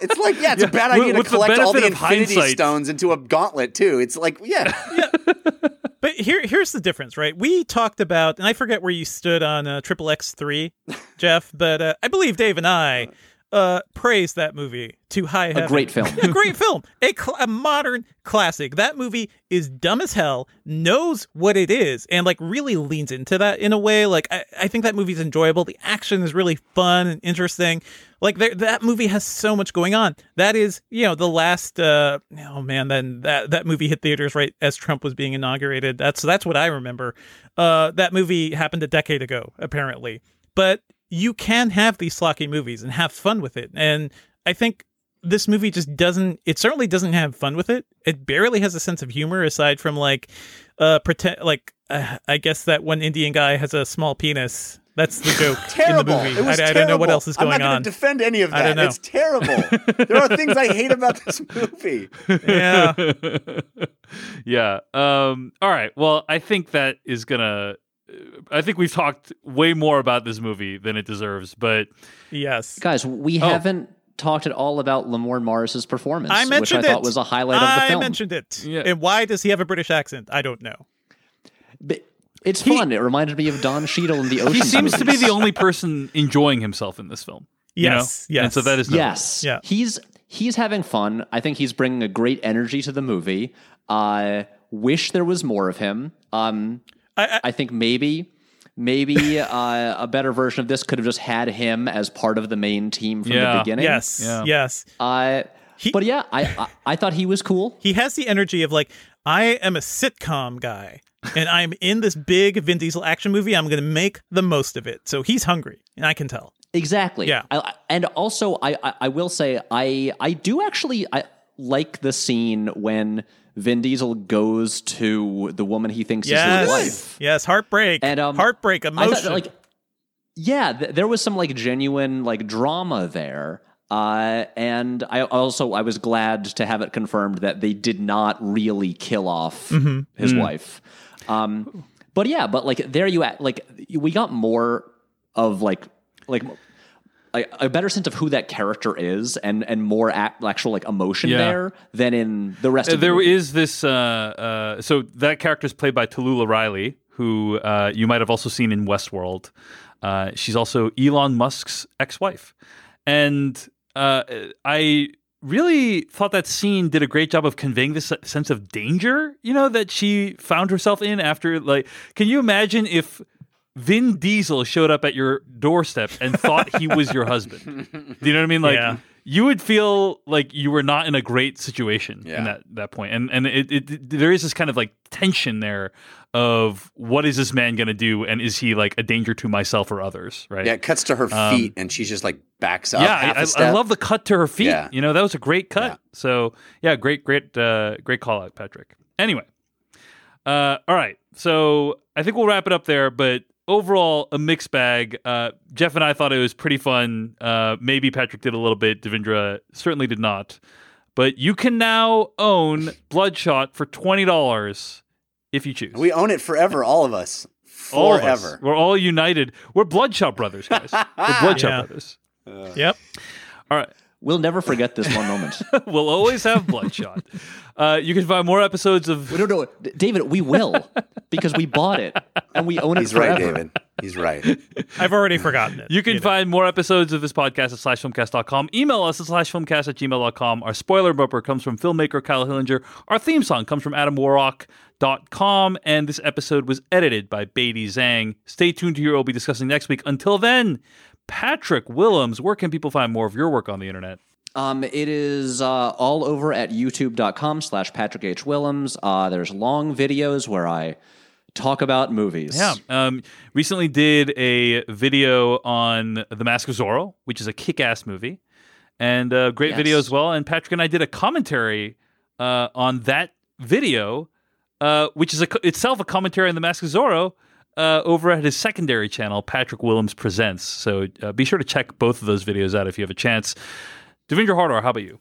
it's like yeah, it's a bad idea with to the collect all the Infinity. Stones into a gauntlet too. It's like yeah, but here here's the difference, right? We talked about, and I forget where you stood on uh, Triple X three, Jeff, but uh, I believe Dave and I uh, praised that movie to high heaven. A great film. a great film, a, cl- a modern classic. That movie is dumb as hell, knows what it is, and like really leans into that in a way. Like I, I think that movie's enjoyable. The action is really fun and interesting. Like that movie has so much going on. That is, you know, the last. Uh, oh man, then that that movie hit theaters right as Trump was being inaugurated. That's that's what I remember. Uh, that movie happened a decade ago, apparently. But you can have these slocky movies and have fun with it, and I think this movie just doesn't it certainly doesn't have fun with it it barely has a sense of humor aside from like uh pretend like uh, i guess that one indian guy has a small penis that's the joke terrible. in the movie It was I, I don't know what else is going on. I'm not on to defend any of I that. don't know. It's terrible. there are things I hate about this movie. yeah yeah. Um, all right. Well, I think that is gonna. I think we've talked way more about this movie than it deserves, but yes Guys, we Oh. haven't talked at all about Lamorne Morris's performance, i which mentioned I thought it was a highlight of the i film. I mentioned it Yeah. and why does he have a british accent i don't know But it's fun. It reminded me of Don Cheadle in the Ocean. he seems to be the only person enjoying himself in this film. you know? Yes, yes. And so that is notable. Yes. Yeah. He's he's having fun. I think he's bringing a great energy to the movie. I wish there was more of him. Um, I- I- think maybe maybe uh, a better version of this could have just had him as part of the main team from Yeah. the beginning. yes Yeah. yes Uh, He- but yeah, I, I I thought he was cool. he has the energy of like I am a sitcom guy and I'm in this big Vin Diesel action movie. I'm going to make the most of it. So he's hungry, and I can tell. Exactly. Yeah. I, and also, I, I I will say I I do actually I like the scene when Vin Diesel goes to the woman he thinks is his wife. yes, heartbreak, And, um, heartbreak, I emotion. thought, like, yeah, th- there was some like genuine like drama there. Uh, and I also I was glad to have it confirmed that they did not really kill off Mm-hmm. his Mm. wife. Um, but yeah, but like there you at like we got more of like like a, a better sense of who that character is and and more act, actual like emotion Yeah. there than in the rest Uh, of the movie. is this. Uh, uh, so that character is played by Tallulah Riley, who uh, you might have also seen in Westworld. Uh, she's also Elon Musk's ex-wife, and uh, I really thought that scene did a great job of conveying this sense of danger. You know that she found herself in after. Like, can you imagine if? Vin Diesel showed up at your doorstep and thought he was your husband. Do you know what I mean? Like Yeah. you would feel like you were not in a great situation Yeah. in that that point. And and it, it there is this kind of like tension there of what is this man going to do and is he like a danger to myself or others, right? Yeah, it cuts to her feet and she's just like backs up. Um, yeah, I, I, love the cut to her feet. Yeah. You know, that was a great cut. Yeah. So yeah, great, great, uh, great call out, Patrick. Anyway, uh, all right. So I think we'll wrap it up there. But overall, a mixed bag. Uh, Jeff and I thought it was pretty fun. Uh, maybe Patrick did a little bit. devindra certainly did not. But you can now own Bloodshot for twenty dollars if you choose. We own it forever, all of us. all of us. Forever. We're all united. We're Bloodshot brothers, guys. We're Bloodshot Yeah. brothers. yep. All right. We'll never forget this one moment. we'll always have Bloodshot. Uh, you can find more episodes of. no, no, D- David, we will because we bought it and we own it He's right. David. He's right. I've already forgotten it. You can know. find more episodes of this podcast at slashfilmcast.com. Email us at slashfilmcast at gmail.com. Our spoiler bumper comes from filmmaker Kyle Hillinger. Our theme song comes from adamwarrock.com. And this episode was edited by Beidi Zhang. Stay tuned to hear what we'll be discussing next week. Until then, Patrick Willems, where can people find more of your work on the internet? Um, it is uh, all over at youtube.com slash Patrick H. Willems. Uh, there's long videos where I talk about movies. Yeah. Um, recently did a video on The Mask of Zorro, which is a kick ass movie, and a great Yes. video as well. And Patrick and I did a commentary uh, on that video, uh, which is a, itself a commentary on The Mask of Zorro. Uh, over at his secondary channel, Patrick Willems Presents. So uh, be sure to check both of those videos out if you have a chance. Devindra Hardawar, how about you?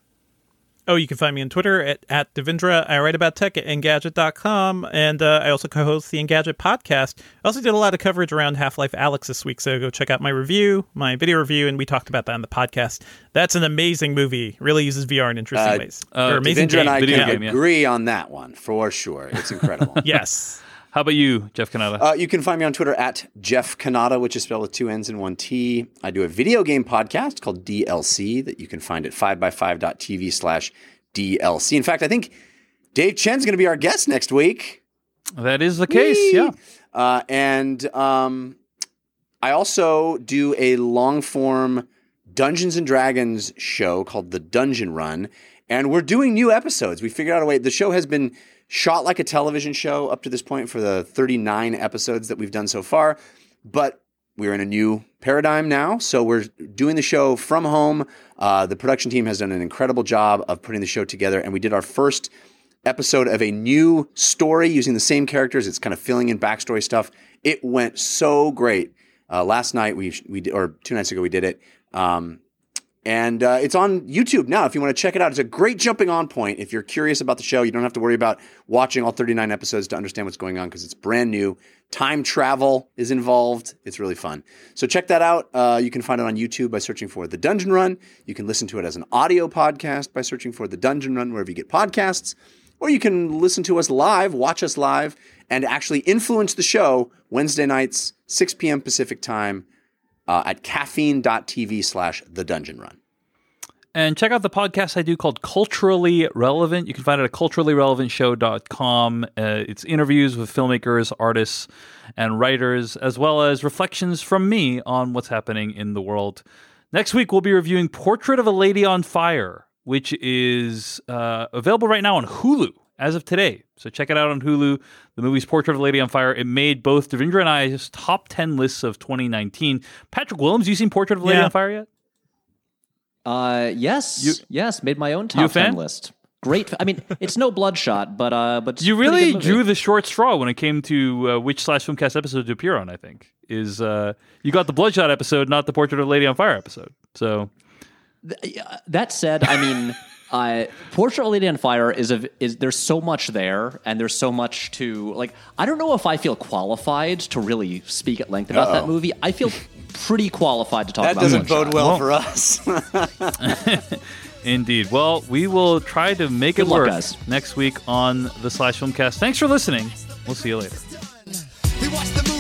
Oh, you can find me on Twitter at, at Devindra. I write about tech at Engadget.com, and uh, I also co host the Engadget podcast. I also did a lot of coverage around Half Life Alyx this week, so go check out my review, my video review, and we talked about that on the podcast. That's an amazing movie. Really uses VR in interesting Uh, ways. uh, or amazing Devindra and I game. video can game, yeah. agree on that one for sure. It's incredible. Yes. How about you, Jeff Cannata? Uh, you can find me on Twitter at Jeff Cannata, which is spelled with two N's and one T. I do a video game podcast called DLC that you can find at 5by5.tv slash DLC. In fact, I think Dave Chen's going to be our guest next week. that is the case, Whee! yeah. Uh, and um, I also do a long form Dungeons and Dragons show called The Dungeon Run. And we're doing new episodes. We figured out a way. The show has been shot like a television show up to this point for the 39 episodes that we've done so far. But we're in a new paradigm now. So we're doing the show from home. Uh, the production team has done an incredible job of putting the show together. And we did our first episode of a new story using the same characters. It's kind of filling in backstory stuff. It went so great. Uh, last night we we or two nights ago we did it, um, and uh, it's on YouTube now. If you want to check it out, it's a great jumping on point. If you're curious about the show, you don't have to worry about watching all 39 episodes to understand what's going on because it's brand new. Time travel is involved. It's really fun. So check that out. Uh, you can find it on YouTube by searching for The Dungeon Run. You can listen to it as an audio podcast by searching for The Dungeon Run wherever you get podcasts. Or you can listen to us live, watch us live, and actually influence the show Wednesday nights, 6 p.m. Pacific time uh, at caffeine.tv slash The Dungeon Run. And check out the podcast I do called Culturally Relevant. You can find it at culturallyrelevantshow.com. Uh, it's interviews with filmmakers, artists, and writers, as well as reflections from me on what's happening in the world. Next week, we'll be reviewing Portrait of a Lady on Fire, which is uh, available right now on Hulu as of today. So check it out on Hulu. The movie's Portrait of a Lady on Fire. It made both Devindra and I's top 10 lists of 2019. Patrick Willems, you seen Portrait of a Lady Yeah. on Fire yet? Uh, yes, You- yes, made my own top ten list. Great. I mean, it's no bloodshot, but uh, but You really good movie. drew the short straw when it came to uh, which slash filmcast episode to appear on. I think is uh, you got the Bloodshot episode, not the Portrait of a Lady on Fire episode. So That said, I mean, uh, Portrait of a Lady on Fire is a is there's so much there, and there's so much to like. I don't know if I feel qualified to really speak at length about that movie. I feel pretty qualified to talk about That about doesn't bode well for us. indeed, well, we will try to make Good it luck, work guys. next week on the slash filmcast. Thanks for listening. We'll see you later. We watched the